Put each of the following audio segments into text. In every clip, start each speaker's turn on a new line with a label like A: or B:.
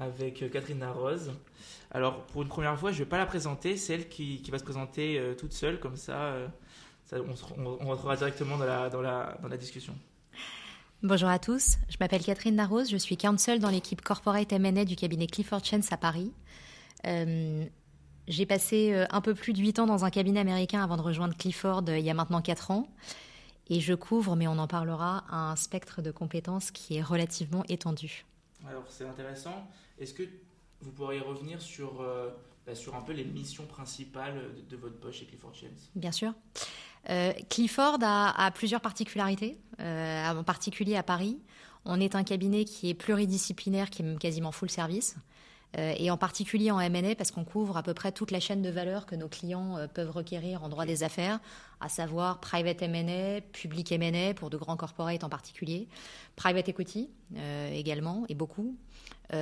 A: avec Catherine Narose. Alors, pour une première fois, je ne vais pas la présenter, c'est elle qui, va se présenter euh, toute seule, comme ça, euh, on, rentrera directement dans la, discussion.
B: Bonjour à tous, je m'appelle Catherine Narose, je suis counsel dans l'équipe Corporate M&A du cabinet Clifford Chance à Paris. Euh, j'ai passé un peu plus de 8 ans dans un cabinet américain avant de rejoindre Clifford il y a maintenant 4 ans. Et je couvre, mais on en parlera, un spectre de compétences qui est relativement étendu.
A: Alors c'est intéressant. Est-ce que vous pourriez revenir sur, euh, bah, sur un peu les missions principales de, votre poste chez Clifford Chance
B: Bien sûr. Euh, Clifford a, plusieurs particularités, euh, en particulier à Paris. On est un cabinet qui est pluridisciplinaire, qui est quasiment full service. Euh, et en particulier en M&A parce qu'on couvre à peu près toute la chaîne de valeur que nos clients euh, peuvent requérir en droit des affaires, à savoir private M&A, public M&A pour de grands corporates en particulier, private equity euh, également et beaucoup,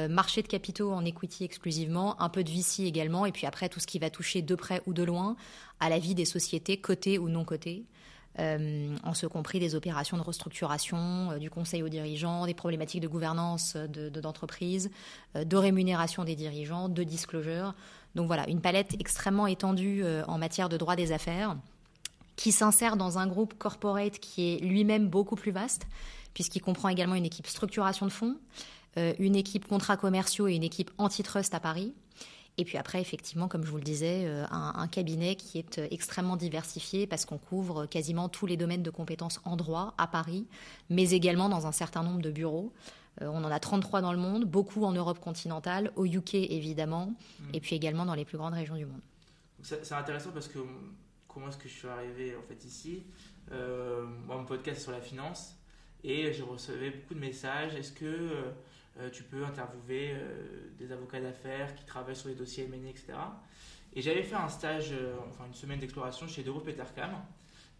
B: marché de capitaux en equity exclusivement, un peu de VC également, et puis après tout ce qui va toucher de près ou de loin à la vie des sociétés cotées ou non cotées. Euh, en ce compris des opérations de restructuration, euh, du conseil aux dirigeants, des problématiques de gouvernance d'entreprise, de, rémunération des dirigeants, de disclosure. Donc voilà, une palette extrêmement étendue euh, en matière de droit des affaires qui s'insère dans un groupe corporate qui est lui-même beaucoup plus vaste, puisqu'il comprend également une équipe structuration de fonds, une équipe contrats commerciaux et une équipe antitrust à Paris. Et puis après, effectivement, comme je vous le disais, euh, un, cabinet qui est euh, extrêmement diversifié parce qu'on couvre quasiment tous les domaines de compétences en droit à Paris, mais également dans un certain nombre de bureaux. Euh, on en a 33 dans le monde, beaucoup en Europe continentale, au UK évidemment, mmh. et puis également dans les plus grandes régions du monde.
A: C'est intéressant parce que comment est-ce que je suis arrivé en fait ici? Euh, Moi, mon podcast est sur la finance et je recevais beaucoup de messages. Est-ce que euh, tu peux interviewer euh, des avocats d'affaires qui travaillent sur les dossiers M&A, etc. Et j'avais fait un stage, euh, enfin une semaine d'exploration chez Devo Petercam,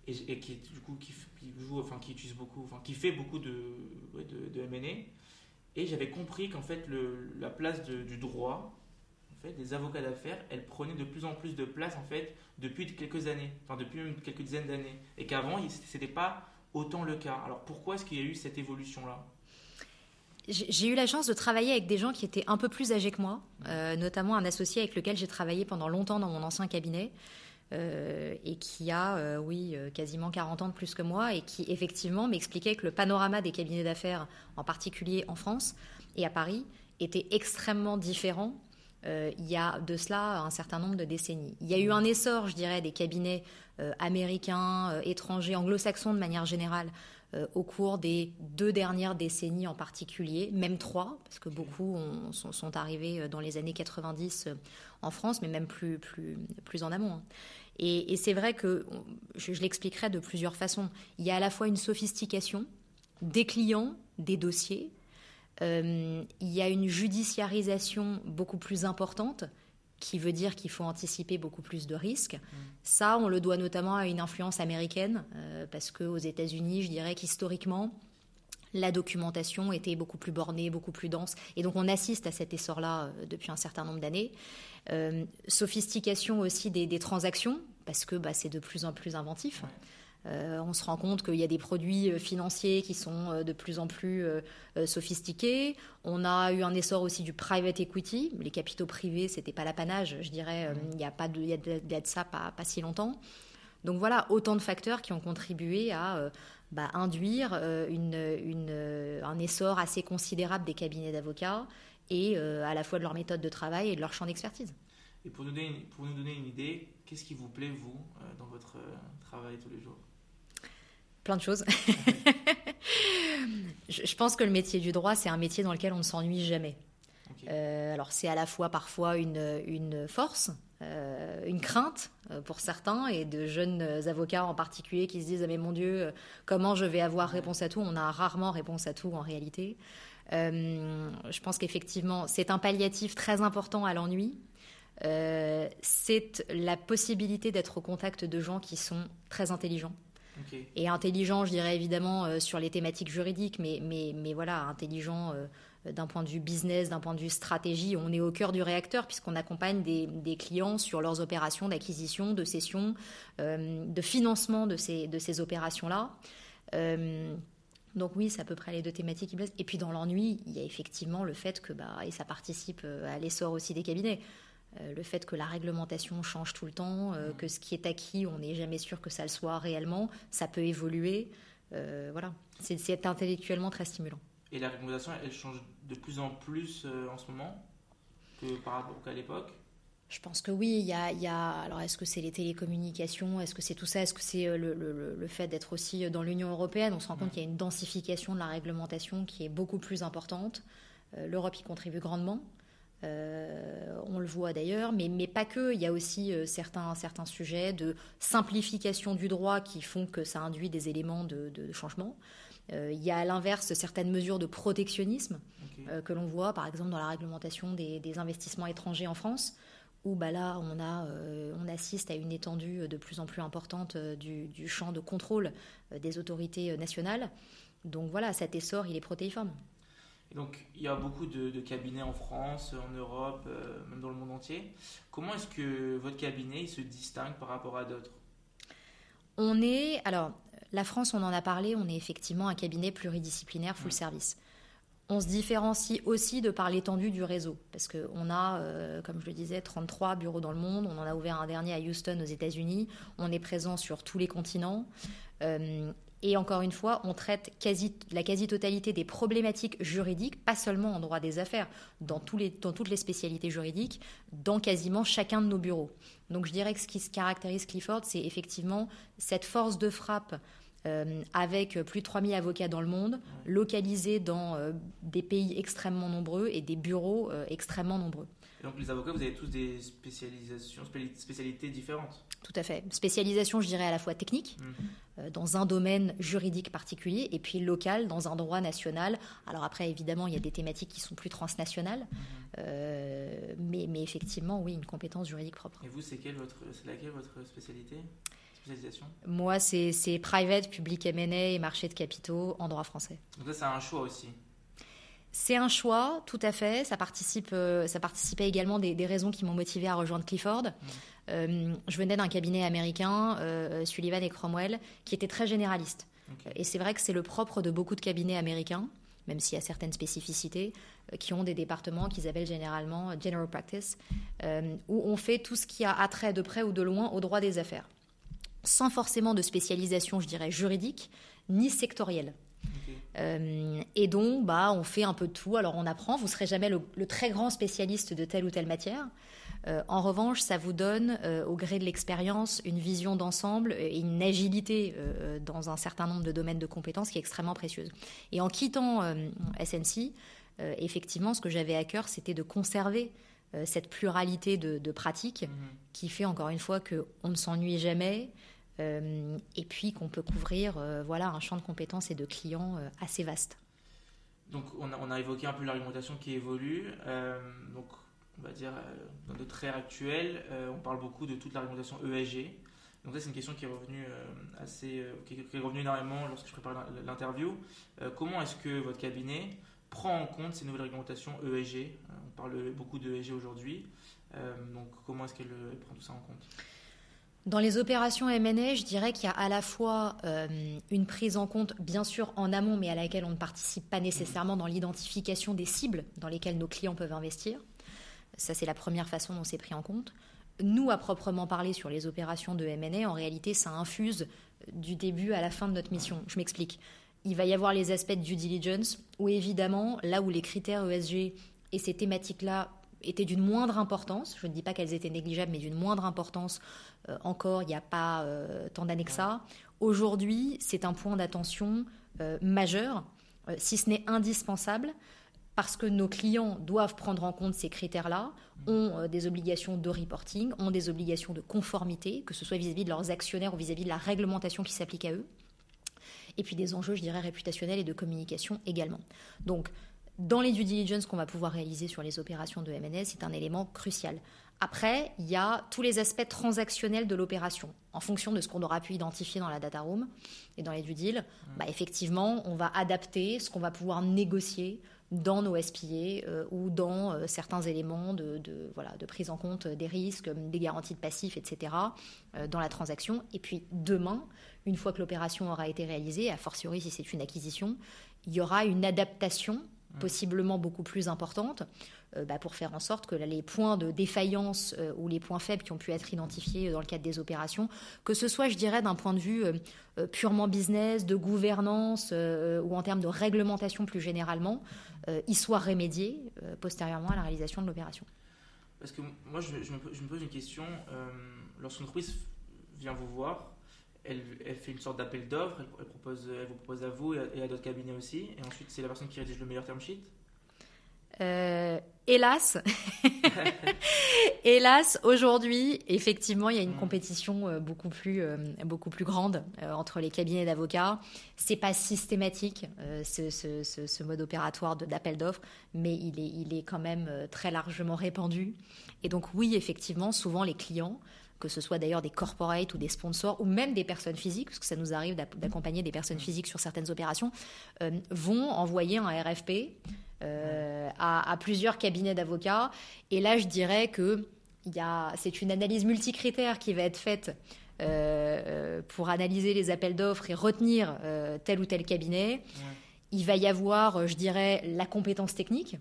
A: et, qui du coup qui, joue, enfin qui utilise beaucoup, enfin qui fait beaucoup de, de M&A. Et j'avais compris qu'en fait la place du droit, des avocats d'affaires, elle prenait de plus en plus de place en fait depuis quelques années, enfin depuis quelques dizaines d'années, et qu'avant c'était pas autant le cas. Alors pourquoi est-ce qu'il y a eu cette évolution là
B: j'ai eu la chance de travailler avec des gens qui étaient un peu plus âgés que moi, euh, notamment un associé avec lequel j'ai travaillé pendant longtemps dans mon ancien cabinet. Euh, et qui a, euh, oui, quasiment 40 ans de plus que moi, et qui effectivement m'expliquait que le panorama des cabinets d'affaires, en particulier en France et à Paris, était extrêmement différent il y a de cela un certain nombre de décennies. Il y a eu un essor, je dirais, des cabinets américains, étrangers, anglo-saxons de manière générale, euh, au cours des deux dernières décennies en particulier, même trois, parce que beaucoup sont, arrivés euh, dans les années 90 euh, en France, mais même plus, plus, plus en amont. Et, c'est vrai que, je, l'expliquerai de plusieurs façons, il y a à la fois une sophistication des clients, des dossiers, il y a une judiciarisation beaucoup plus importante qui veut dire qu'il faut anticiper beaucoup plus de risques. Mm. Ça, on le doit notamment à une influence américaine, euh, parce qu'aux États-Unis, je dirais qu'historiquement, la documentation était beaucoup plus bornée, beaucoup plus dense. Et donc on assiste à cet essor-là euh, depuis un certain nombre d'années. Euh, sophistication aussi des, transactions, parce que bah, c'est de plus en plus inventif. Euh, on se rend compte qu'il y a des produits euh, financiers qui sont euh, de plus en plus sophistiqués. On a eu un essor aussi du private equity. Les capitaux privés, c'était pas l'apanage, je dirais. Il y a pas de, il y a de, ça pas, pas, si longtemps. Donc voilà, autant de facteurs qui ont contribué à bah, induire un essor assez considérable des cabinets d'avocats et à la fois de leur méthode de travail et de leur champ d'expertise.
A: Et pour nous, donner, pour nous donner une idée, qu'est-ce qui vous plaît, vous, dans votre travail tous les jours?
B: Plein de choses. je pense que le métier du droit, c'est un métier dans lequel on ne s'ennuie jamais. Euh, alors c'est à la fois parfois une, une force, euh, une crainte euh, pour certains et de jeunes avocats en particulier qui se disent ah, mais mon Dieu comment je vais avoir réponse à tout? On a rarement réponse à tout en réalité. je pense qu'effectivement c'est un palliatif très important à l'ennui. C'est la possibilité d'être au contact de gens qui sont très intelligents, et intelligent, je dirais évidemment euh, sur les thématiques juridiques, mais, mais, mais voilà, intelligent euh, d'un point de vue business, d'un point de vue stratégie. On est au cœur du réacteur puisqu'on accompagne des, des, clients sur leurs opérations d'acquisition, de cession, euh, de financement de ces, de ces opérations-là. Donc oui, c'est à peu près les deux thématiques qui plaisent. Et puis dans l'ennui, il y a effectivement le fait que, bah, et ça participe à l'essor aussi des cabinets, le fait que la réglementation change tout le temps, que ce qui est acquis, on n'est jamais sûr que ça le soit réellement, ça peut évoluer. voilà, c'est intellectuellement très stimulant.
A: Et la réglementation, elle change de plus en plus en ce moment que par rapport à l'époque?
B: Je pense que oui, il y a, alors est-ce que c'est les télécommunications, est-ce que c'est tout ça, est-ce que c'est euh, le, fait d'être aussi dans l'Union européenne On se rend compte qu'il y a une densification de la réglementation qui est beaucoup plus importante. Euh, L'Europe y contribue grandement. Euh, on le voit d'ailleurs, mais, mais, pas que. Il y a aussi certains, certains sujets de simplification du droit qui font que ça induit des éléments de, changement. il y a à l'inverse certaines mesures de protectionnisme que l'on voit, par exemple dans la réglementation des investissements étrangers en France où bah là, on, a, euh, on assiste à une étendue de plus en plus importante euh, du, champ de contrôle euh, des autorités nationales. Donc voilà, cet essor, il est protéiforme.
A: Et donc, il y a beaucoup de, cabinets en France, en Europe, même dans le monde entier. Comment est-ce que votre cabinet se distingue par rapport à d'autres?
B: On est, alors, la France, on en a parlé, on est effectivement un cabinet pluridisciplinaire full service. On se différencie aussi de par l'étendue du réseau, parce qu'on a, euh, comme je le disais, 33 bureaux dans le monde, on en a ouvert un dernier à Houston aux États-Unis, on est présent sur tous les continents, euh, et encore une fois, on traite quasi, la quasi-totalité des problématiques juridiques, pas seulement en droit des affaires, dans toutes les spécialités juridiques, dans quasiment chacun de nos bureaux. Donc je dirais que ce qui se caractérise Clifford, c'est effectivement cette force de frappe euh, avec plus de 3000 avocats dans le monde, localisés dans euh, des pays extrêmement nombreux et des bureaux euh, extrêmement nombreux.
A: Donc les avocats, vous avez tous des spécialisations, spécialités différentes
B: Tout à fait. Spécialisation, je dirais, à la fois technique, mmh. dans un domaine juridique particulier, et puis local, dans un droit national. Alors après, évidemment, il y a des thématiques qui sont plus transnationales, mmh. mais, mais, effectivement, oui, une compétence juridique propre.
A: Et vous, c'est laquelle votre spécialité
B: moi, c'est private, public M&A et marché de capitaux en droit français.
A: Donc ça, c'est un choix aussi
B: c'est un choix, tout à fait. Ça, participe, euh, ça participait également des, raisons qui m'ont motivé à rejoindre Clifford. Mmh. Euh, je venais d'un cabinet américain, euh, Sullivan et Cromwell, qui était très généraliste. Et c'est vrai que c'est le propre de beaucoup de cabinets américains, même s'il y a certaines spécificités, qui ont des départements qu'ils appellent généralement General Practice, où on fait tout ce qui a attrait de près ou de loin au droit des affaires sans forcément de spécialisation, je dirais, juridique, ni sectorielle. Euh, et donc, bah, on fait un peu de tout. Alors, on apprend. Vous ne serez jamais le, très grand spécialiste de telle ou telle matière. Euh, en revanche, ça vous donne, euh, au gré de l'expérience, une vision d'ensemble et une agilité dans un certain nombre de domaines de compétences qui est extrêmement précieuse. Et en quittant SNC, effectivement, ce que j'avais à cœur, c'était de conserver cette pluralité de, pratiques mhm. qui fait, encore une fois, qu'on ne s'ennuie jamais, et puis qu'on peut couvrir euh, voilà, un champ de compétences et de clients euh, assez vaste.
A: Donc on a, évoqué un peu l'argumentation qui évolue. donc on va dire dans notre ère actuelle, on parle beaucoup de toute l'argumentation ESG. Donc ça c'est une question qui est revenue assez, qui est revenue énormément lorsque je prépare l'interview. comment est-ce que votre cabinet prend en compte ces nouvelles réglementations ESG On parle beaucoup d'ESG aujourd'hui. donc comment est-ce qu'elle prend tout ça en compte?
B: Dans les opérations M&A, je dirais qu'il y a à la fois euh, une prise en compte, bien sûr en amont, mais à laquelle on ne participe pas nécessairement dans l'identification des cibles dans lesquelles nos clients peuvent investir. Ça, c'est la première façon dont c'est pris en compte. Nous, à proprement parler sur les opérations de M&A, en réalité, ça infuse du début à la fin de notre mission. Je m'explique. Il va y avoir les aspects de due diligence, où évidemment, là où les critères ESG et ces thématiques-là étaient d'une moindre importance, je ne dis pas qu'elles étaient négligeables, mais d'une moindre importance euh, encore il n'y a pas euh, tant d'années que ça. Aujourd'hui, c'est un point d'attention euh, majeur, si ce n'est indispensable, parce que nos clients doivent prendre en compte ces critères-là, ont des obligations de reporting, ont des obligations de conformité, que ce soit vis-à-vis de leurs actionnaires ou vis-à-vis de la réglementation qui s'applique à eux, et puis des enjeux, je dirais, réputationnels et de communication également. Donc, dans les due diligence qu'on va pouvoir réaliser sur les opérations de MNS, c'est un élément crucial. Après, il y a tous les aspects transactionnels de l'opération. En fonction de ce qu'on aura pu identifier dans la data room et dans les due deals, bah, effectivement, on va adapter ce qu'on va pouvoir négocier dans nos SPA ou dans certains éléments de, voilà, de prise en compte des risques, des garanties de passifs, etc., dans la transaction. Et puis demain, une fois que l'opération aura été réalisée, a fortiori si c'est une acquisition, il y aura une adaptation mmh. Possiblement beaucoup plus importante euh, bah, pour faire en sorte que les points de défaillance euh, ou les points faibles qui ont pu être identifiés dans le cadre des opérations, que ce soit, je dirais, d'un point de vue euh, purement business, de gouvernance ou en termes de réglementation plus généralement, ils soient remédiés postérieurement à la réalisation de l'opération.
A: Parce que moi, je, me, pose une question. Lorsqu'une entreprise vient vous voir, elle, fait une sorte d'appel d'offres, elle, propose, elle vous propose à vous et à, d'autres cabinets aussi, et ensuite c'est la personne qui rédige le meilleur term sheet?
B: Euh, hélas, hélas, aujourd'hui, effectivement, il y a une mm. compétition euh, beaucoup plus, euh, beaucoup plus grande entre les cabinets d'avocats. C'est pas systématique ce, ce, mode opératoire d'appel d'offres, mais il est, il est quand même très largement répandu. Et donc oui, effectivement, souvent les clients que ce soit d'ailleurs des corporates ou des sponsors ou même des personnes physiques, parce que ça nous arrive d'accompagner des personnes physiques sur certaines opérations, vont envoyer un RFP euh, à, plusieurs cabinets d'avocats. Et là, je dirais que c'est une analyse multicritère qui va être faite euh, pour analyser les appels d'offres et retenir euh, tel ou tel cabinet. Il va y avoir, je dirais, la compétence technique,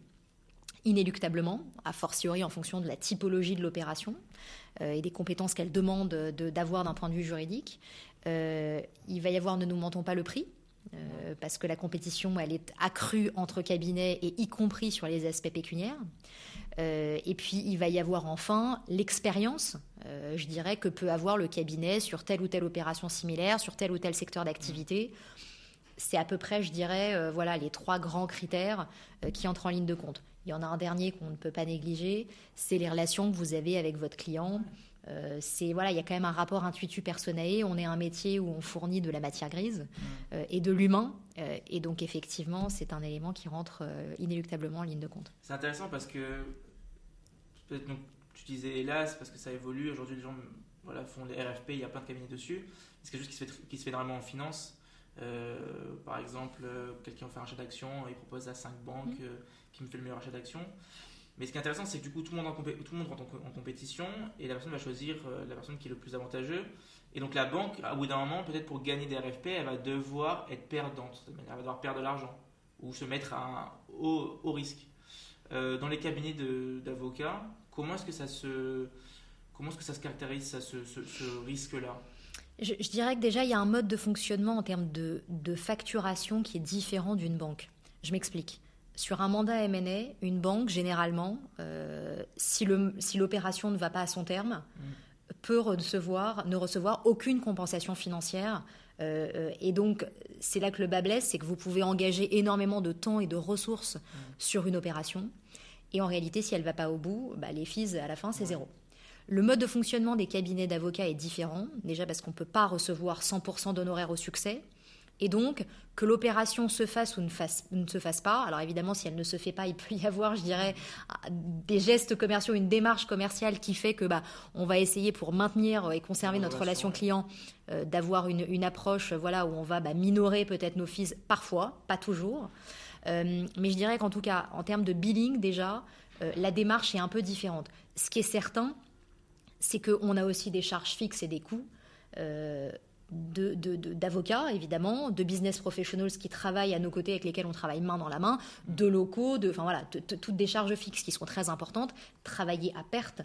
B: inéluctablement, a fortiori en fonction de la typologie de l'opération et des compétences qu'elle demande d'avoir d'un point de vue juridique. il va y avoir, ne nous mentons pas, le prix. Euh, parce que la compétition, elle est accrue entre cabinets et y compris sur les aspects pécuniaires. Euh, et puis, il va y avoir enfin l'expérience, euh, je dirais, que peut avoir le cabinet sur telle ou telle opération similaire, sur tel ou tel secteur d'activité. C'est à peu près, je dirais, voilà, les trois grands critères qui entrent en ligne de compte. Il y en a un dernier qu'on ne peut pas négliger, c'est les relations que vous avez avec votre client. Euh, c'est voilà, il y a quand même un rapport intuitu personae. On est un métier où on fournit de la matière grise mm. euh, et de l'humain, euh, et donc effectivement, c'est un élément qui rentre inéluctablement en ligne de compte.
A: C'est intéressant parce que peut-être tu disais hélas parce que ça évolue. Aujourd'hui, les gens voilà font les RFP, il y a plein de cabinets dessus. C'est quelque chose qui se fait qui se fait normalement en finance. par exemple, quelqu'un fait un achat d'action, il propose à cinq banques mm. Me fait le meilleur achat d'action. Mais ce qui est intéressant, c'est que du coup, tout le monde, monde rentre en, compétition et la personne va choisir euh, la personne qui est le plus avantageux. Et donc, la banque, à bout d'un moment, peut-être pour gagner des RFP, elle va devoir être perdante. Elle va devoir perdre de l'argent ou se mettre à haut, risque. Euh, dans les cabinets d'avocats, comment est-ce que ça se. Est-ce que ça se caractérise, ce, risque-là?
B: Je, dirais que déjà, il y a un mode de fonctionnement en termes de facturation qui est différent d'une banque. Je m'explique. Sur un mandat M&A, une banque, généralement, euh, si l'opération si ne va pas à son terme, mm. peut recevoir, ne recevoir aucune compensation financière. Euh, euh, et donc, c'est là que le bas blesse, c'est que vous pouvez engager énormément de temps et de ressources mm. sur une opération. Et en réalité, si elle ne va pas au bout, bah, les fees, à la fin, c'est zéro. Le mode de fonctionnement des cabinets d'avocats est différent, déjà parce qu'on ne peut pas recevoir 100% d'honoraires au succès. Et donc, que l'opération se fasse ou ne, ne, se fasse pas, alors évidemment, si elle ne se fait pas, il peut y avoir, je dirais, des gestes commerciaux, une démarche commerciale qui fait que bah, on va essayer pour maintenir et conserver notre relation client, euh, d'avoir une, approche voilà, où on va bah, minorer peut-être nos fees parfois, pas toujours. Euh, mais je dirais qu'en tout cas, en termes de billing, déjà, euh, la démarche est un peu différente. Ce qui est certain, c'est qu'on a aussi des charges fixes et des coûts d'avocats, de, évidemment, de business professionals qui travaillent à nos côtés, avec lesquels on travaille main dans la main, de locaux, de, enfin voilà, toutes des charges fixes qui sont très importantes. Travailler à perte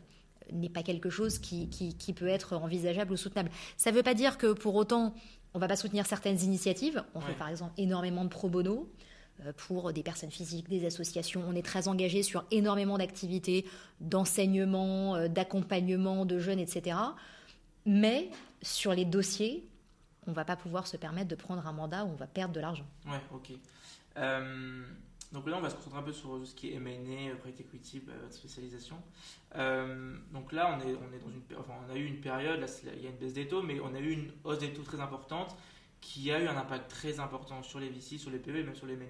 B: n'est pas quelque chose qui, qui, peut être envisageable ou soutenable. Ça ne veut pas dire que pour autant, on ne va pas soutenir certaines initiatives. On fait par exemple énormément de pro bono euh, pour des personnes physiques, des associations. On est très engagé sur énormément d'activités, d'enseignement, euh, d'accompagnement de jeunes, etc. Mais sur les dossiers, on va pas pouvoir se permettre de prendre un mandat où on va perdre de l'argent.
A: Ouais, ok. Euh, donc là, on va se concentrer un peu sur ce qui est M&A, private equity, bah, votre spécialisation. Euh, donc là, on est, on est dans une, enfin, on a eu une période, là, il y a une baisse des taux, mais on a eu une hausse des taux très importante qui a eu un impact très important sur les VC, sur les PE et même sur les M&A.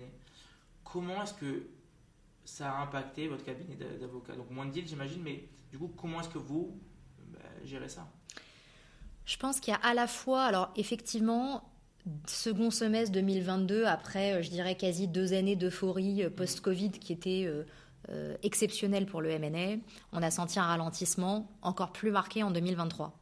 A: Comment est-ce que ça a impacté votre cabinet d'avocat Donc moins de deals, j'imagine, mais du coup, comment est-ce que vous bah, gérez ça?
B: Je pense qu'il y a à la fois, alors effectivement, second semestre 2022, après, je dirais, quasi deux années d'euphorie post-Covid qui était exceptionnelle pour le MNA, on a senti un ralentissement encore plus marqué en 2023.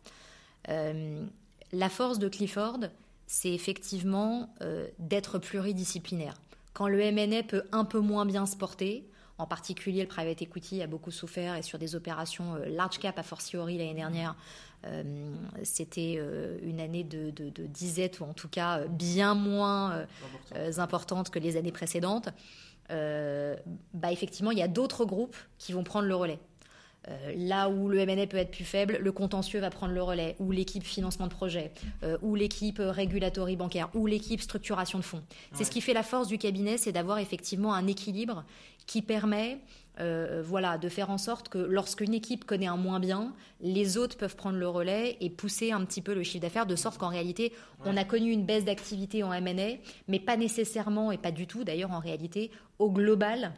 B: la force de Clifford, c'est effectivement d'être pluridisciplinaire. Quand le MNA peut un peu moins bien se porter, en particulier, le private equity a beaucoup souffert et sur des opérations euh, large cap, a fortiori l'année dernière, euh, c'était euh, une année de, disette ou en tout cas bien moins importante que les années précédentes. bah effectivement, il y a d'autres groupes qui vont prendre le relais. Euh, là où le MNE peut être plus faible, le contentieux va prendre le relais, ou l'équipe financement de projet, euh, ou l'équipe régulatorie bancaire, ou l'équipe structuration de fonds. C'est ce qui fait la force du cabinet, c'est d'avoir effectivement un équilibre qui permet euh, voilà, de faire en sorte que lorsqu'une équipe connaît un moins bien, les autres peuvent prendre le relais et pousser un petit peu le chiffre d'affaires, de sorte qu'en réalité, on a connu une baisse d'activité en M&A, mais pas nécessairement et pas du tout d'ailleurs en réalité au global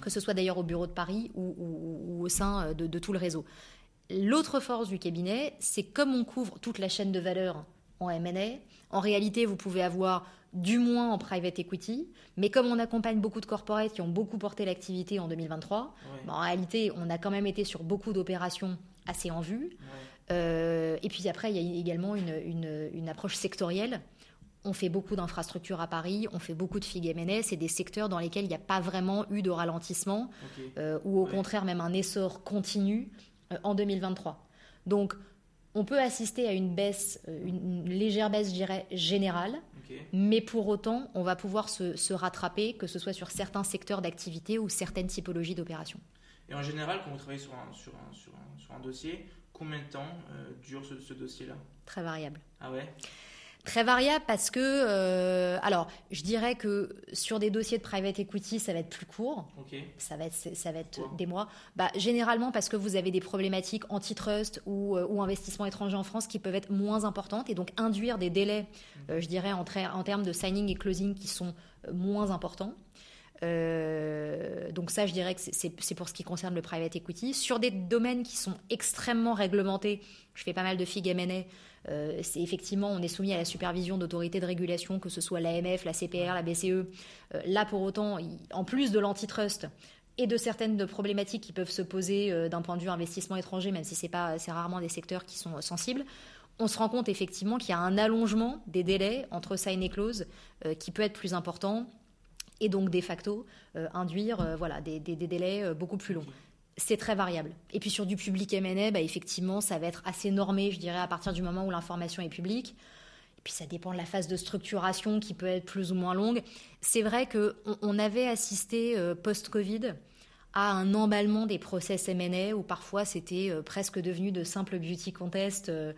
B: que ce soit d'ailleurs au bureau de Paris ou, au sein euh, de, tout le réseau. L'autre force du cabinet, c'est comme on couvre toute la chaîne de valeur en M&A, en réalité, vous pouvez avoir du moins en private equity, mais comme on accompagne beaucoup de corporates qui ont beaucoup porté l'activité en 2023, bah, en réalité, on a quand même été sur beaucoup d'opérations assez en vue. Euh, et puis après, il y a également une approche sectorielle on fait beaucoup d'infrastructures à Paris, on fait beaucoup de FIG M&A. C'est des secteurs dans lesquels il n'y a pas vraiment eu de ralentissement, euh, ou au contraire même un essor continu euh, en 2023. Donc, on peut assister à une baisse, une, légère baisse, je dirais, générale, mais pour autant, on va pouvoir se, rattraper, que ce soit sur certains secteurs d'activité ou certaines typologies d'opérations.
A: Et en général, quand vous travaillez sur un, sur un, dossier, combien de temps dure ce, ce dossier-là?
B: Très variable.
A: Ah ouais?
B: Très variable parce que, euh, alors, je dirais que sur des dossiers de private equity, ça va être plus court. Ça va être, ça va être des mois. Bah, généralement parce que vous avez des problématiques antitrust ou, euh, ou investissement étranger en France qui peuvent être moins importantes et donc induire des délais, euh, je dirais, en, en, termes de signing et closing qui sont moins importants. donc ça, je dirais que c'est pour ce qui concerne le private equity. Sur des domaines qui sont extrêmement réglementés, je fais pas mal de FIG M&A, euh, effectivement, on est soumis à la supervision d'autorités de régulation, que ce soit l'AMF, la CPR, la BCE. Euh, là, pour autant, en plus de l'antitrust et de certaines problématiques qui peuvent se poser euh, d'un point de vue investissement étranger, même si c'est pas, rarement des secteurs qui sont sensibles, on se rend compte effectivement qu'il y a un allongement des délais entre sign et close qui peut être plus important et donc de facto induire voilà, des, délais beaucoup plus longs c'est très variable. Et puis sur du public M&A, bah, effectivement, ça va être assez normé, je dirais, à partir du moment où l'information est publique. Et puis ça dépend de la phase de structuration qui peut être plus ou moins longue. C'est vrai qu'on on avait assisté euh, post-Covid à un emballement des process M&A où parfois c'était euh, presque devenu de simples beauty contests. Euh,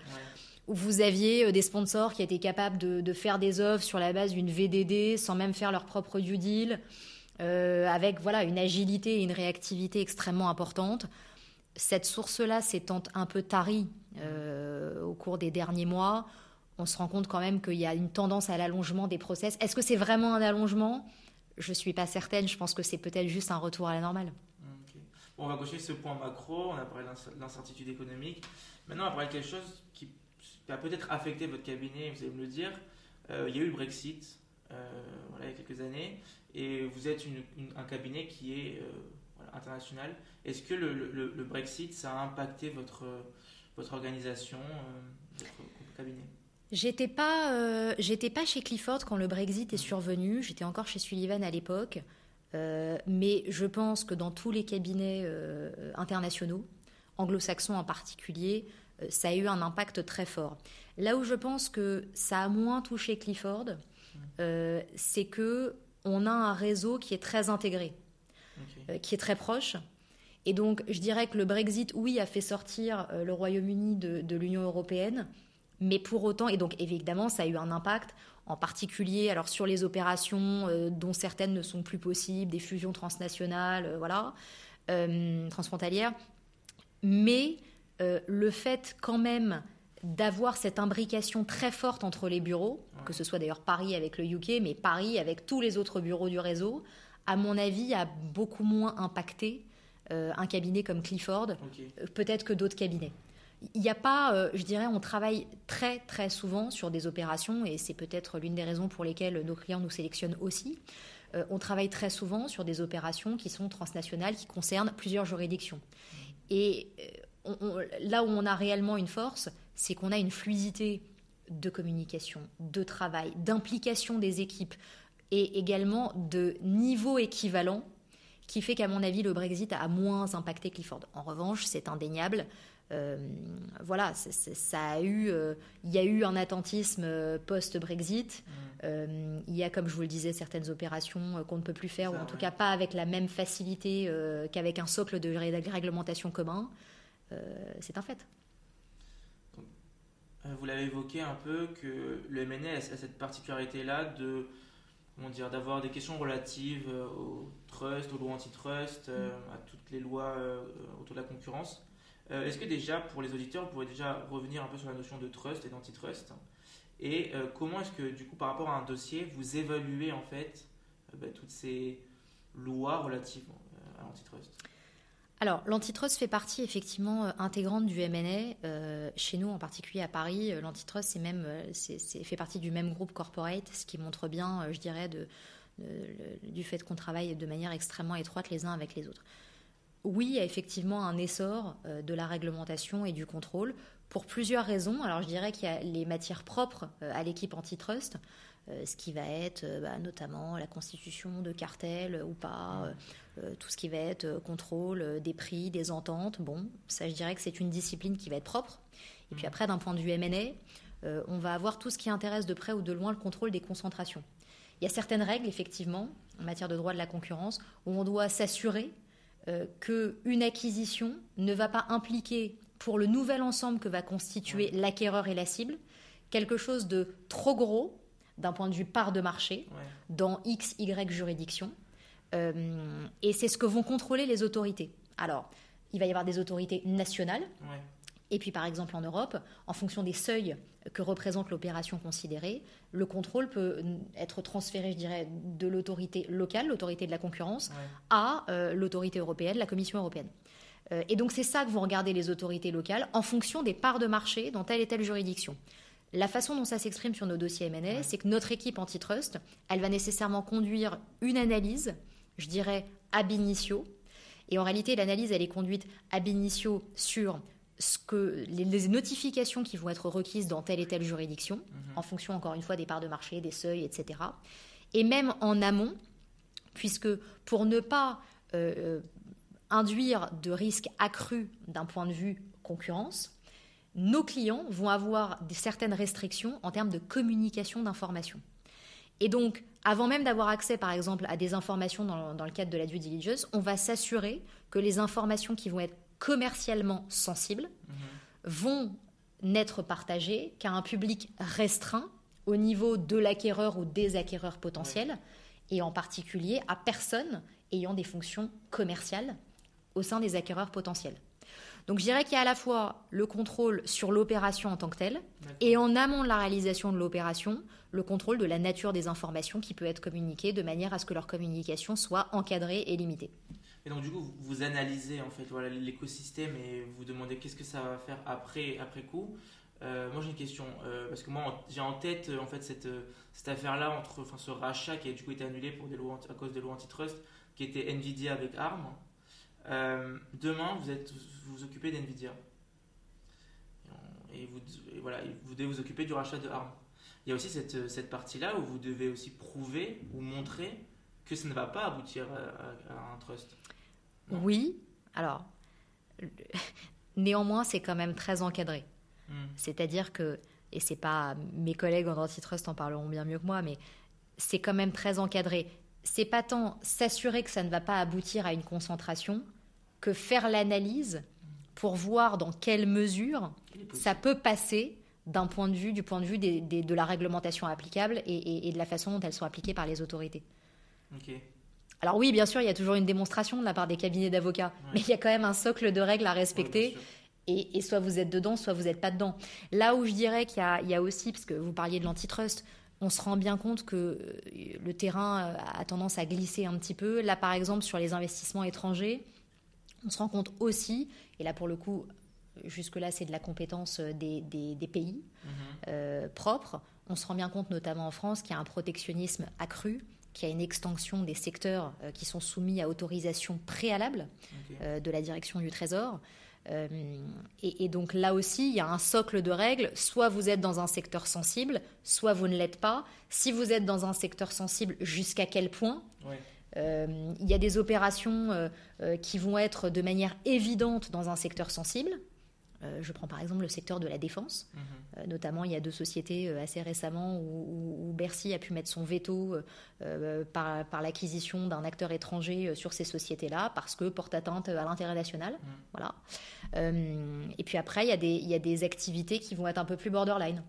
B: où vous aviez des sponsors qui étaient capables de, de faire des offres sur la base d'une VDD sans même faire leur propre due deal. Euh, avec voilà une agilité et une réactivité extrêmement importante. Cette source-là s'étant un peu tarie euh, au cours des derniers mois. On se rend compte quand même qu'il y a une tendance à l'allongement des process. Est-ce que c'est vraiment un allongement? Je ne suis pas certaine. Je pense que c'est peut-être juste un retour à la normale.
A: on va cocher ce point macro. On a parlé de l'incertitude économique. Maintenant, on va parler de quelque chose qui a peut-être affecté votre cabinet, vous allez me le dire. Euh, il y a eu le Brexit il y a quelques années et vous êtes un cabinet qui est euh, international. Est-ce que le, Brexit, ça a impacté votre, votre organisation, euh, votre cabinet?
B: J'étais pas, euh, j'étais pas chez Clifford quand le Brexit est survenu. J'étais encore chez Sullivan à l'époque. mais je pense que dans tous les cabinets internationaux, anglo-saxons en particulier, ça a eu un impact très fort. Là où je pense que ça a moins touché Clifford, c'est que on a un réseau qui est très intégré, euh, qui est très proche. Et donc, je dirais que le Brexit, oui, a fait sortir euh, le Royaume-Uni de, l'Union européenne, mais pour autant, et donc évidemment, ça a eu un impact, en particulier alors sur les opérations euh, dont certaines ne sont plus possibles, des fusions transnationales, voilà, transfrontalières. Mais le fait quand même d'avoir cette imbrication très forte entre les bureaux, que ce soit d'ailleurs Paris avec le UK, mais Paris avec tous les autres bureaux du réseau, à mon avis, a beaucoup moins impacté euh, un cabinet comme Clifford, euh, peut-être que d'autres cabinets. il n'y a pas, euh, je dirais, on travaille très très souvent sur des opérations et c'est peut-être l'une des raisons pour lesquelles nos clients nous sélectionnent aussi. Euh, on travaille très souvent sur des opérations qui sont transnationales, qui concernent plusieurs juridictions. Et là où on a réellement une force, c'est qu'on a une fluidité de communication, de travail, d'implication des équipes et également de niveau équivalent qui fait qu'à mon avis le Brexit a moins impacté Clifford. En revanche, c'est indéniable. Euh, voilà, ça a eu, euh, il y a eu un attentisme euh, post-Brexit. Mm. il y a, comme je vous le disais, certaines opérations qu'on ne peut plus faire, ou en tout cas pas avec la même facilité qu'avec un socle de réglementation commun. c'est un fait.
A: Vous l'avez évoqué un peu que le MNA a cette particularité-là de comment dire, d'avoir des questions relatives au trust, aux lois antitrust, mm. à toutes les lois autour de la concurrence. Euh, est-ce que déjà, pour les auditeurs, vous pourriez déjà revenir un peu sur la notion de trust et d'antitrust? Et euh, comment est-ce que, du coup, par rapport à un dossier, vous évaluez en fait euh, bah, toutes ces lois relatives à l'antitrust?
B: Alors, l'antitrust fait partie effectivement intégrante du MNA. chez nous, en particulier à Paris, l'antitrust c'est même, fait partie du même groupe corporate, ce qui montre bien, je dirais, du fait qu'on travaille de manière extrêmement étroite les uns avec les autres oui, il y a effectivement un essor euh, de la réglementation et du contrôle pour plusieurs raisons. Alors je dirais qu'il y a les matières propres euh, à l'équipe antitrust, euh, ce qui va être bah, notamment la constitution de cartels ou pas, tout ce qui va être contrôle des prix, des ententes. Bon, ça je dirais que c'est une discipline qui va être propre. Et puis mmh. après, d'un point de vue M&A, on va avoir tout ce qui intéresse de près ou de loin le contrôle des concentrations. Il y a certaines règles, effectivement, en matière de droit de la concurrence, où on doit s'assurer euh, qu'une acquisition ne va pas impliquer pour le nouvel ensemble que va constituer l'acquéreur et la cible quelque chose de trop gros d'un point de vue part de marché dans X, Y juridiction. Euh, et c'est ce que vont contrôler les autorités. Alors, il va y avoir des autorités nationales et puis, par exemple, en Europe, en fonction des seuils que représente l'opération considérée, le contrôle peut être transféré, je dirais, de l'autorité locale, l'autorité de la concurrence, à euh, l'autorité européenne, la Commission européenne. Euh, et donc, c'est ça que vont regarder les autorités locales en fonction des parts de marché dans telle et telle juridiction. La façon dont ça s'exprime sur nos dossiers M&A, c'est que notre équipe antitrust, elle va nécessairement conduire une analyse, je dirais, ab initio. Et en réalité, l'analyse, elle est conduite ab initio sur ce que les, notifications qui vont être requises dans telle et telle juridiction, mhm. en fonction encore une fois des parts de marché, des seuils, etc. Et même en amont, puisque pour ne pas euh, euh, induire de risques accrus d'un point de vue concurrence, nos clients vont avoir certaines restrictions en termes de communication d'informations. Et donc, avant même d'avoir accès, par exemple, à des informations dans, dans, le cadre de la due diligence, on va s'assurer que les informations qui vont être commercialement sensibles vont n'être partagés qu'à un public restreint au niveau de l'acquéreur ou des acquéreurs potentiels, et en particulier à personnes ayant des fonctions commerciales au sein des acquéreurs potentiels. Donc je dirais qu'il y a à la fois le contrôle sur l'opération en tant que telle, et en amont de la réalisation de l'opération, le contrôle de la nature des informations qui peut être communiquées de manière à ce que leur communication soit encadrée et limitée.
A: Et donc, du coup, vous analysez en fait voilà, l'écosystème et vous demandez qu'est-ce que ça va faire après, après coup. Euh, moi, j'ai une question euh, parce que moi, j'ai en tête en fait cette, cette affaire-là entre enfin, ce rachat qui a du coup été annulé pour des lois, à cause des lois antitrust, qui était Nvidia avec ARM. Euh, demain, vous êtes vous, vous occupez d'Nvidia et, vous, voilà, vous devez vous occuper du rachat de ARM. Il y a aussi cette, cette partie-là où vous devez aussi prouver ou montrer que ça ne va pas aboutir à un trust.
B: Oui, alors, néanmoins, c'est quand même très encadré. Hmm. C'est-à-dire que, et c'est pas mes collègues en antitrust en parleront bien mieux que moi, mais c'est quand même très encadré. C'est pas tant s'assurer que ça ne va pas aboutir à une concentration que faire l'analyse pour voir dans quelle mesure ça peut passer d'un point de vue, du point de vue de la réglementation applicable et, de la façon dont elles sont appliquées par les autorités. Alors oui, bien sûr, il y a toujours une démonstration de la part des cabinets d'avocats, mais il y a quand même un socle de règles à respecter. et, soit vous êtes dedans, soit vous n'êtes pas dedans. Là où je dirais qu'il y, a aussi, parce que vous parliez de l'antitrust, on se rend bien compte que euh, le terrain euh, a tendance à glisser un petit peu. Là, par exemple, sur les investissements étrangers, on se rend compte aussi, et là pour le coup, jusque-là, c'est de la compétence des, des, pays mhm. propres. On se rend bien compte, notamment en France, qu'il y a un protectionnisme accru qu'il y a une extension des secteurs qui sont soumis à autorisation préalable de la direction du Trésor. Euh, et, donc là aussi, il y a un socle de règles. Soit vous êtes dans un secteur sensible, soit vous ne l'êtes pas. Si vous êtes dans un secteur sensible, jusqu'à quel point? Euh, Il y a des opérations euh, qui vont être de manière évidente dans un secteur sensible. Euh, je prends par exemple le secteur de la défense. Mhm. Euh, notamment, il y a deux sociétés euh, assez récemment où, Bercy a pu mettre son veto par, l'acquisition d'un acteur étranger sur ces sociétés-là parce que porte atteinte à l'intérêt national. Mhm. Voilà. et puis après, il y, a des, il y, a des, activités qui vont être un peu plus borderline.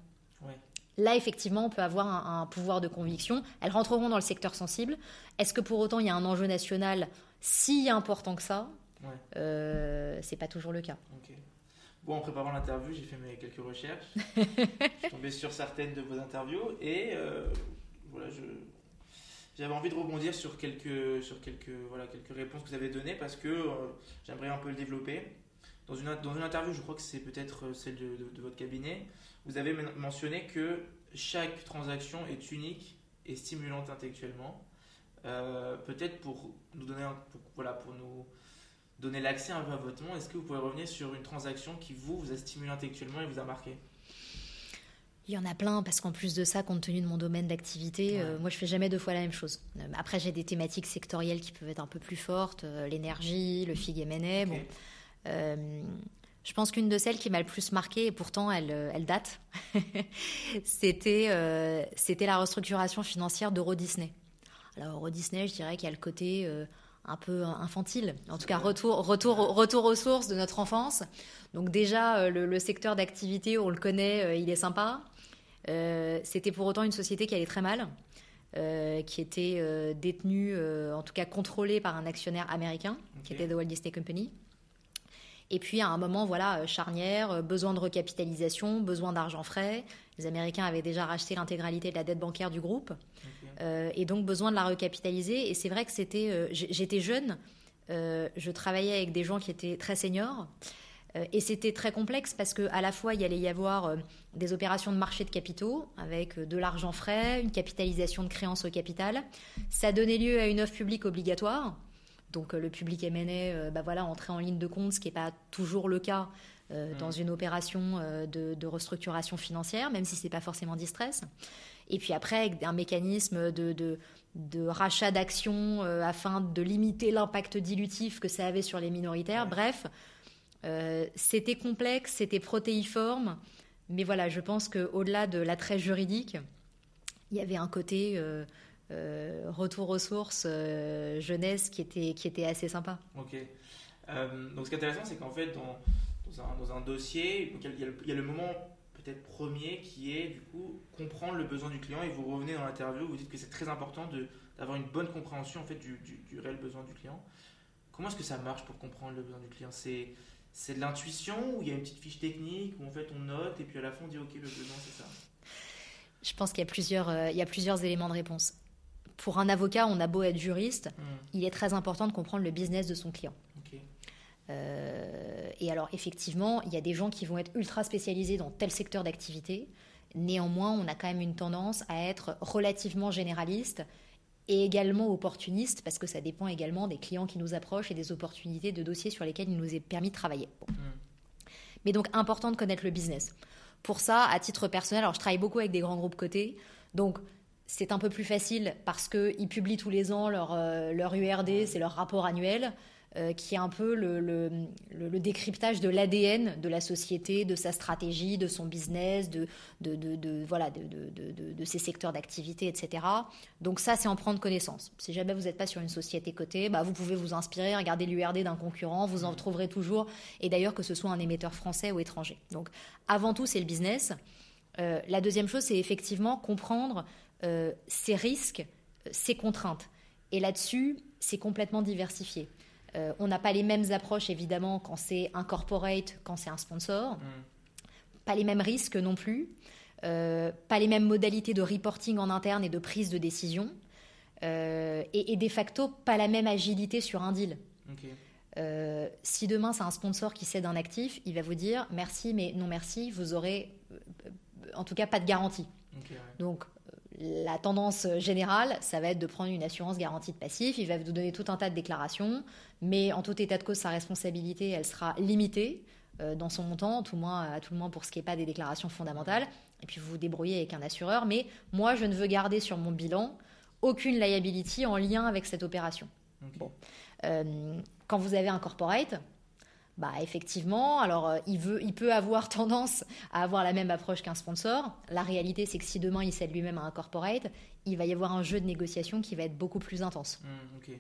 B: Là, effectivement, on peut avoir un, pouvoir de conviction. Elles rentreront dans le secteur sensible. Est-ce que pour autant il y a un enjeu national si important que ça? Ouais. C'est pas toujours le cas.
A: Bon, en préparant l'interview, j'ai fait mes quelques recherches. je suis tombé sur certaines de vos interviews et euh, voilà, je, j'avais envie de rebondir sur quelques, sur quelques, voilà, quelques réponses que vous avez données parce que euh, j'aimerais un peu le développer. Dans une, dans une interview, je crois que c'est peut-être euh, celle de, de, votre cabinet, vous avez mentionné que chaque transaction est unique et stimulante intellectuellement. peut-être pour nous donner un, voilà, pour nous donner l'accès un peu à votre monde, est-ce que vous pouvez revenir sur une transaction qui vous, vous a stimulé intellectuellement et vous a marqué?
B: Il y en a plein parce qu'en plus de ça, compte tenu de mon domaine d'activité, euh, moi je fais jamais deux fois la même chose. Euh, après, j'ai des thématiques sectorielles qui peuvent être un peu plus fortes, euh, l'énergie, le FIG M&A. Bon, je pense qu'une de celles qui m'a le plus marqué, et pourtant elle, elle date, c'était c'était la restructuration financière d'Euro Disney. Alors Euro Disney, je dirais qu'il y a le côté un peu infantile. En tout cas, retour, retour, retour aux sources de notre enfance. Donc déjà, euh, le, secteur d'activité, on le connaît, euh, il est sympa. Euh, c'était pour autant une société qui allait très mal, qui était détenue, en tout cas contrôlée par un actionnaire américain, qui était The Walt Disney Company. Et puis à un moment, voilà, charnière, besoin de recapitalisation, besoin d'argent frais. Les Américains avaient déjà racheté l'intégralité de la dette bancaire du groupe. Euh, et donc besoin de la recapitaliser. Et c'est vrai que c'était, euh, j'étais jeune, euh, je travaillais avec des gens qui étaient très seniors. Et c'était très complexe parce qu'à la fois, il y allait y avoir des opérations de marché de capitaux avec de l'argent frais, une capitalisation de créances au capital. Ça donnait lieu à une offre publique obligatoire. Donc le public M&A, bah voilà, entrait en ligne de compte, ce qui n'est pas toujours le cas dans mmh. une opération de, de, restructuration financière, même si ce n'est pas forcément distress. Et puis après, avec un mécanisme de, de, rachat d'actions euh, afin de limiter l'impact dilutif que ça avait sur les minoritaires. Bref, euh, c'était complexe, c'était protéiforme. Mais voilà, je pense qu'au-delà de l'attrait juridique, il y avait un côté euh, retour aux sources, jeunesse, qui était, qui était assez sympa.
A: Ok. donc ce qui est intéressant, c'est qu'en fait, dans, dans, un, dossier, il y a le moment premier qui est du coup comprendre le besoin du client et vous revenez dans l'interview, vous dites que c'est très important d'avoir une bonne compréhension en fait du, du, réel besoin du client. Comment est-ce que ça marche pour comprendre le besoin du client? C'est c'est de l'intuition ou il y a une petite fiche technique où en fait on note et puis à la fin on dit ok le besoin c'est ça?
B: Je pense qu'il y a plusieurs euh, il y a plusieurs éléments de réponse. Pour un avocat, on a beau être juriste, hmm. il est très important de comprendre le business de son client. Euh, et alors, effectivement, il y a des gens qui vont être ultra spécialisés dans tel secteur d'activité. Néanmoins, on a quand même une tendance à être relativement généraliste et également opportuniste, parce que ça dépend également des clients qui nous approchent et des opportunités de dossiers sur lesquels il nous est permis de travailler. Hmm. Mais donc, important de connaître le business. Pour ça, à titre personnel, alors je travaille beaucoup avec des grands groupes cotés, donc c'est un peu plus facile parce qu'ils publient tous les ans leur, euh, leur URD, c'est leur rapport annuel. Euh, qui est un peu le, décryptage de l'ADN de la société, de sa stratégie, de son business, de, de, voilà, de, ses secteurs d'activité, etc. Donc ça, c'est en prendre connaissance. Si jamais vous n'êtes pas sur une société cotée, bah, vous pouvez vous inspirer, regarder l'URD d'un concurrent, vous en trouverez toujours, et d'ailleurs que ce soit un émetteur français ou étranger. Donc avant tout, c'est le business. Euh, la deuxième chose, c'est effectivement comprendre euh, ses risques, ses contraintes. Et là-dessus, c'est complètement diversifié. Euh, on n'a pas les mêmes approches, évidemment, quand c'est un corporate, quand c'est un sponsor. Mm. Pas les mêmes risques non plus. Euh, pas les mêmes modalités de reporting en interne et de prise de décision. Euh, et, de facto, pas la même agilité sur un deal. Euh, si demain c'est un sponsor qui cède un actif, il va vous dire merci, mais non merci, vous aurez en tout cas pas de garantie. Donc la tendance générale, ça va être de prendre une assurance garantie de passif. Il va vous donner tout un tas de déclarations, mais en tout état de cause, sa responsabilité, elle sera limitée euh, dans son montant, tout, moins, à tout le moins pour ce qui n'est pas des déclarations fondamentales. Et puis vous vous débrouillez avec un assureur. Mais moi, je ne veux garder sur mon bilan aucune liability en lien avec cette opération. Bon. Euh, quand vous avez un corporate, bah effectivement, alors euh, il, veut, il peut avoir tendance à avoir la même approche qu'un sponsor. La réalité, c'est que si demain il cède lui-même à un corporate, il va y avoir un jeu de négociation qui va être beaucoup plus intense.
A: Mmh,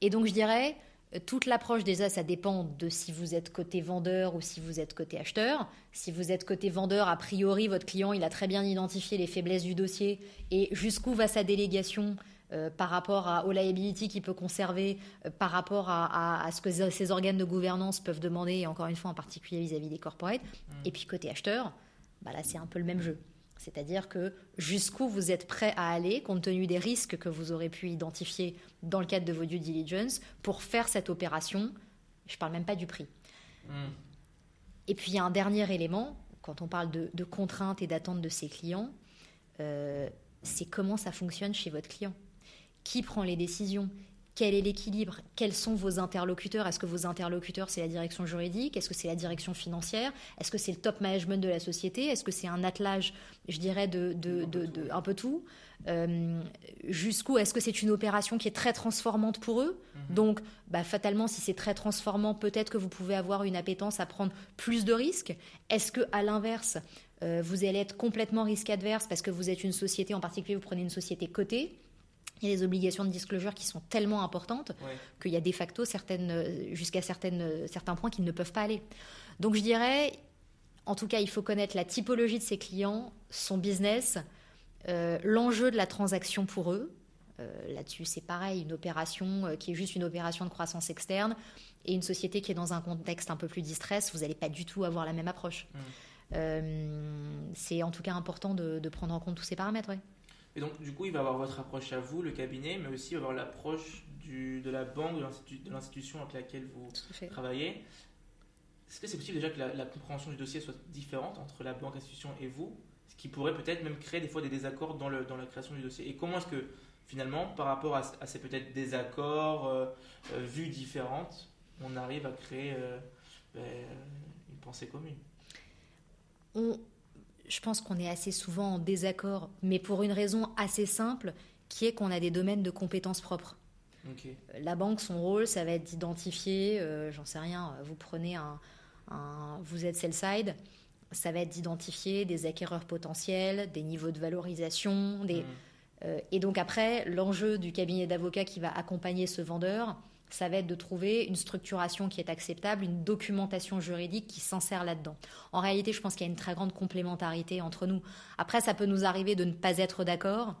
B: Et donc je dirais, euh, toute l'approche déjà, ça dépend de si vous êtes côté vendeur ou si vous êtes côté acheteur. Si vous êtes côté vendeur, a priori, votre client, il a très bien identifié les faiblesses du dossier et jusqu'où va sa délégation euh, par rapport à, aux liabilities qu'il peut conserver, euh, par rapport à, ce que ces organes de gouvernance peuvent demander, et encore une fois en particulier vis-à-vis des corporates. Mm. Et puis côté acheteur, bah là c'est un peu le même jeu. C'est-à-dire que jusqu'où vous êtes prêt à aller, compte tenu des risques que vous aurez pu identifier dans le cadre de vos due diligence, pour faire cette opération. Je ne parle même pas du prix. Mm. Et puis il y a un dernier élément, quand on parle de, contraintes et d'attentes de ses clients, euh, c'est comment ça fonctionne chez votre client. Qui prend les décisions? Quel est l'équilibre? Quels sont vos interlocuteurs? Est-ce que vos interlocuteurs, c'est la direction juridique? Est-ce que c'est la direction financière? Est-ce que c'est le top management de la société? Est-ce que c'est un attelage, je dirais, de, un peu tout? Euh, Jusqu'où Est-ce que c'est une opération qui est très transformante pour eux? Mhm. Donc, bah, fatalement, si c'est très transformant, peut-être que vous pouvez avoir une appétence à prendre plus de risques. Est-ce que, à l'inverse, euh, vous allez être complètement risque adverse parce que vous êtes une société, en particulier, vous prenez une société cotée? Il y a des obligations de disclosure qui sont tellement importantes qu'il y a de facto certaines, jusqu'à certaines, certains points qu'ils ne peuvent pas aller. Donc je dirais, en tout cas, il faut connaître la typologie de ses clients, son business, euh, l'enjeu de la transaction pour eux. Euh, là-dessus, c'est pareil, une opération euh, qui est juste une opération de croissance externe et une société qui est dans un contexte un peu plus distress, vous n'allez pas du tout avoir la même approche. Mmh. c'est en tout cas important de, de, prendre en compte tous ces paramètres. Ouais.
A: Et donc, du coup, il va avoir votre approche à vous, le cabinet, mais aussi il va avoir l'approche de la banque, de l'institution avec laquelle vous travaillez. Est-ce que c'est possible déjà que la, compréhension du dossier soit différente entre la banque, l'institution et vous? Ce qui pourrait peut-être même créer des fois des désaccords dans, le, dans la création du dossier. Et comment est-ce que, finalement, par rapport à, ces peut-être désaccords, euh, euh, vues différentes, on arrive à créer euh, ben, une pensée commune?
B: On, je pense qu'on est assez souvent en désaccord, mais pour une raison assez simple, qui est qu'on a des domaines de compétences propres. La banque, son rôle, ça va être d'identifier, euh, j'en sais rien, vous prenez un, vous êtes sell side, ça va être d'identifier des acquéreurs potentiels, des niveaux de valorisation, des, mmh. euh, et donc après, l'enjeu du cabinet d'avocats qui va accompagner ce vendeur, ça va être de trouver une structuration qui est acceptable, une documentation juridique qui s'insère là-dedans. En réalité, je pense qu'il y a une très grande complémentarité entre nous. Après, ça peut nous arriver de ne pas être d'accord,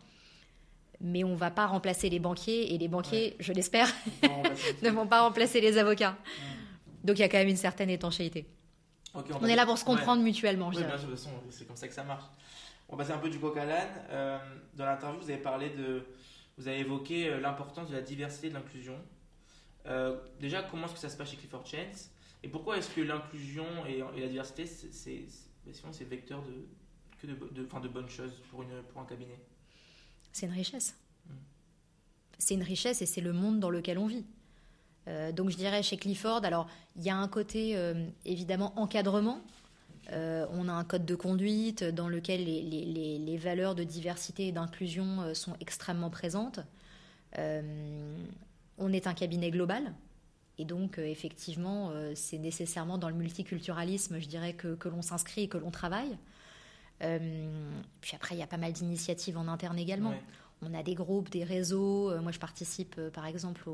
B: mais on ne va pas remplacer les banquiers, et les banquiers, je l'espère, ne vont pas remplacer les avocats. Donc il y a quand même une certaine étanchéité. on, est là pour se comprendre mutuellement.
A: Oui, bien de toute façon, c'est comme ça que ça marche. On va passer un peu du coq à l'âne. Euh, dans l'interview, vous avez parlé de, vous avez évoqué euh, l'importance de la diversité et de l'inclusion. Euh, déjà, comment est-ce que ça se passe chez Clifford Chance Et pourquoi est-ce que l'inclusion et, la diversité, c'est c'est vecteur de, que de, de, de bonnes choses pour, une, pour un cabinet?
B: C'est une richesse. Hmm. C'est une richesse et c'est le monde dans lequel on vit. Euh, donc je dirais chez Clifford, alors il y a un côté euh, évidemment encadrement. on a un code de conduite dans lequel les, les, les valeurs de diversité et d'inclusion sont extrêmement présentes. On est un cabinet global. Et donc, euh, effectivement, euh, c'est nécessairement dans le multiculturalisme, je dirais, que, l'on s'inscrit et que l'on travaille. Euh, puis après, il y a pas mal d'initiatives en interne également. On a des groupes, des réseaux. moi, je participe, par exemple,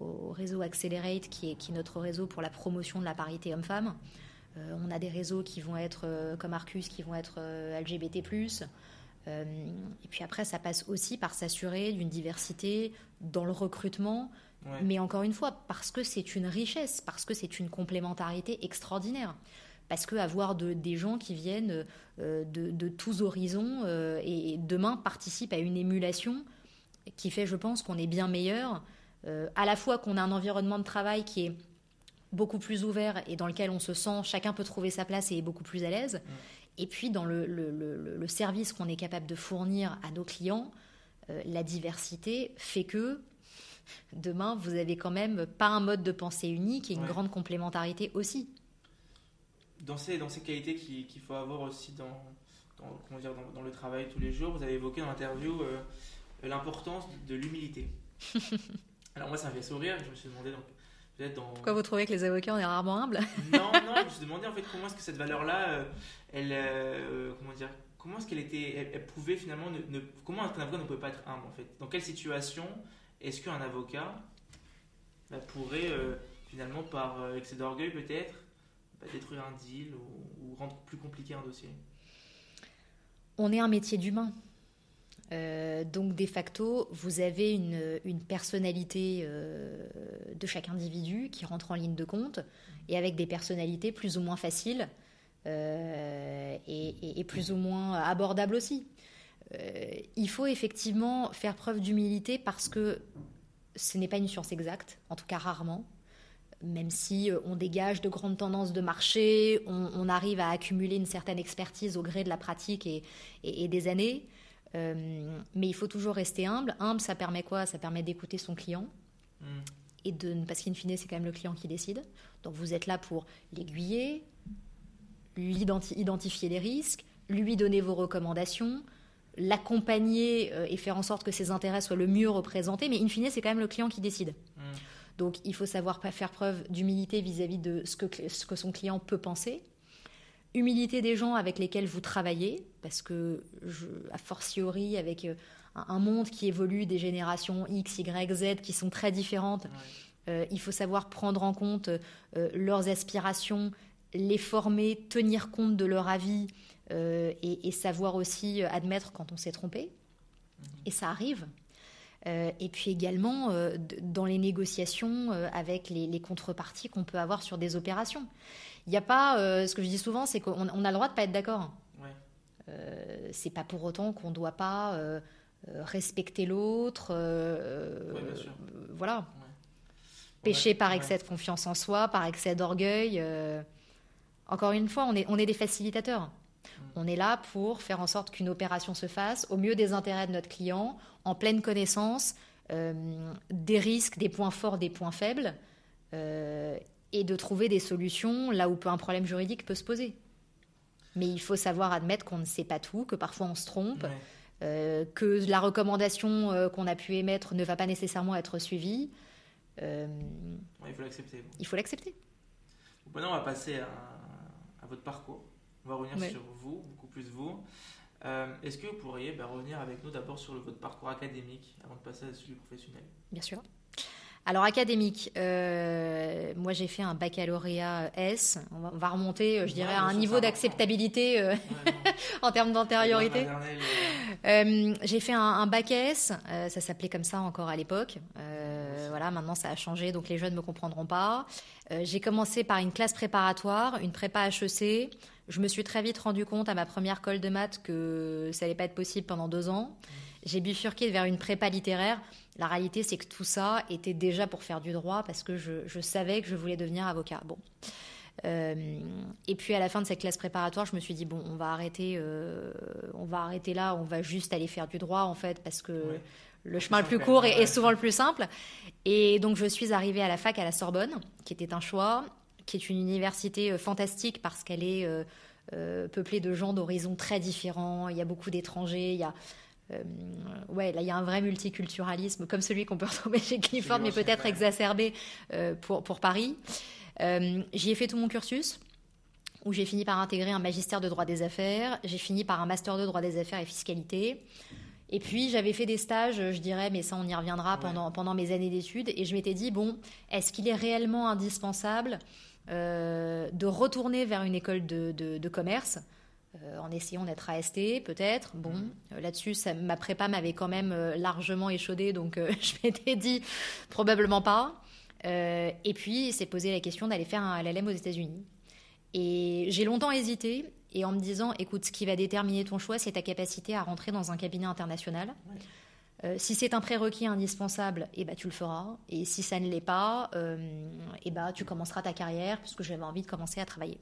B: au, réseau Accelerate, qui est, qui notre réseau pour la promotion de la parité homme-femme. on a des réseaux qui vont être, comme Arcus, qui vont être LGBT+. Euh, et puis après, ça passe aussi par s'assurer d'une diversité dans le recrutement, mais encore une fois, parce que c'est une richesse, parce que c'est une complémentarité extraordinaire. Parce que avoir de, des gens qui viennent euh, de, tous horizons euh, et, demain participent à une émulation qui fait, je pense, qu'on est bien meilleur, à la fois qu'on a un environnement de travail qui est beaucoup plus ouvert et dans lequel on se sent, chacun peut trouver sa place et est beaucoup plus à l'aise. Et puis dans le, le, service qu'on est capable de fournir à nos clients, euh, la diversité fait que demain, vous avez quand même pas un mode de pensée unique et une grande complémentarité aussi.
A: Dans ces, dans ces qualités qu'il faut avoir aussi dans, dans, comment dire, dans, le travail tous les jours, vous avez évoqué dans l'interview euh, l'importance de l'humilité. Alors moi, ça me fait sourire. Je me suis demandé donc,
B: pourquoi vous trouvez que les avocats, on est rarement humbles
A: Non, non, je me suis demandé en fait comment est-ce que cette valeur-là, euh, elle, euh, comment dire, comment est-ce qu'elle était, elle, pouvait finalement, ne, comment un avocat ne peut pas être humble en fait? Dans quelle situation est-ce qu'un avocat bah, pourrait euh, finalement, par excès d'orgueil peut-être, bah, détruire un deal ou, rendre plus compliqué un dossier?
B: On est un métier d'humain. Euh, donc, de facto, vous avez une, personnalité euh, de chaque individu qui rentre en ligne de compte et avec des personnalités plus ou moins faciles euh, et, plus ou moins abordables aussi. il faut effectivement faire preuve d'humilité parce que ce n'est pas une science exacte, en tout cas rarement. Même si on dégage de grandes tendances de marché, on, arrive à accumuler une certaine expertise au gré de la pratique et des années. Euh, mais il faut toujours rester humble. Humble, ça permet quoi? Ça permet d'écouter son client. Mm. Et de, parce qu'in fine, c'est quand même le client qui décide. Donc vous êtes là pour l'aiguiller, identifier les risques, lui donner vos recommandations, l'accompagner euh, et faire en sorte que ses intérêts soient le mieux représentés. Mais in fine, c'est quand même le client qui décide. Mm. Donc il faut savoir faire preuve d'humilité vis-à-vis de ce que, ce que son client peut penser humilité des gens avec lesquels vous travaillez, parce que, je, a fortiori, avec euh, un monde qui évolue des générations X, Y, Z qui sont très différentes, euh, il faut savoir prendre en compte euh, leurs aspirations, les former, tenir compte de leur avis et, savoir aussi admettre quand on s'est trompé. Mhm. Et ça arrive. et puis également dans les négociations avec les contreparties qu'on peut avoir sur des opérations. Il n'y a pas, euh, ce que je dis souvent, c'est qu'on a le droit de pas être d'accord. Ouais. Euh, c'est pas pour autant qu'on ne doit pas euh, euh, respecter l'autre. voilà. Pécher par excès de confiance en soi, par excès d'orgueil. encore une fois, on est, on est des facilitateurs. Mm. On est là pour faire en sorte qu'une opération se fasse au mieux des intérêts de notre client, en pleine connaissance des risques, des points forts, des points faibles, et de trouver des solutions là où un problème juridique peut se poser. Mais il faut savoir admettre qu'on ne sait pas tout, que parfois on se trompe, euh, que la recommandation euh, qu'on a pu émettre ne va pas nécessairement être suivie.
A: Euh, il faut l'accepter.
B: Il faut l'accepter.
A: Maintenant, on va passer à, votre parcours. On va revenir sur vous, beaucoup plus vous. Est-ce que vous pourriez ben, revenir avec nous d'abord sur votre parcours académique avant de passer à celui professionnel?
B: Bien sûr. Alors académique, euh, moi j'ai fait un baccalauréat S. On va, remonter, euh, je dirais, à un niveau d'acceptabilité euh, en termes d'antériorité. j'ai fait un, bac S, ça s'appelait comme ça encore à l'époque. voilà, maintenant ça a changé, donc les jeunes ne me comprendront pas. j'ai commencé par une classe préparatoire, une prépa HEC. Je me suis très vite rendu compte à ma première colle de maths que ça n'allait pas être possible pendant deux ans. Mmh. J'ai bifurqué vers une prépa littéraire. La réalité, c'est que tout ça était déjà pour faire du droit parce que je, savais que je voulais devenir avocat. Bon. Euh, et puis à la fin de cette classe préparatoire, je me suis dit bon, on va arrêter, euh, on va arrêter là, on va juste aller faire du droit en fait parce que le chemin le plus court est, souvent le plus simple. Et donc je suis arrivée à la fac à la Sorbonne, qui était un choix, qui est une université euh, fantastique parce qu'elle est peuplée de gens d'horizons très différents. Il y a beaucoup d'étrangers, il y a euh, ouais, là, il y a un vrai multiculturalisme, comme celui qu'on peut retrouver chez Clifford, mais peut-être exacerbé euh, pour, pour Paris. Euh, j'y ai fait tout mon cursus, où j'ai fini par intégrer un magistère de droit des affaires, j'ai fini par un master de droit des affaires et fiscalité. Et puis j'avais fait des stages, je dirais, mais ça on y reviendra pendant, pendant mes années d'études, et je m'étais dit, bon, est-ce qu'il est réellement indispensable de retourner vers une école de, de, de commerce euh, en essayant d'être AST, peut-être. Bon, mm. euh, là-dessus, ma prépa m'avait quand même euh, largement échaudé, donc je m'étais dit probablement pas. et puis, c'est posé la question d'aller faire un LLM aux États-Unis. Et j'ai longtemps hésité, et en me disant, écoute, ce qui va déterminer ton choix, c'est ta capacité à rentrer dans un cabinet international. si c'est un prérequis indispensable, eh ben, tu le feras. Et si ça ne l'est pas, eh ben, tu commenceras ta carrière, puisque j'avais envie de commencer à travailler.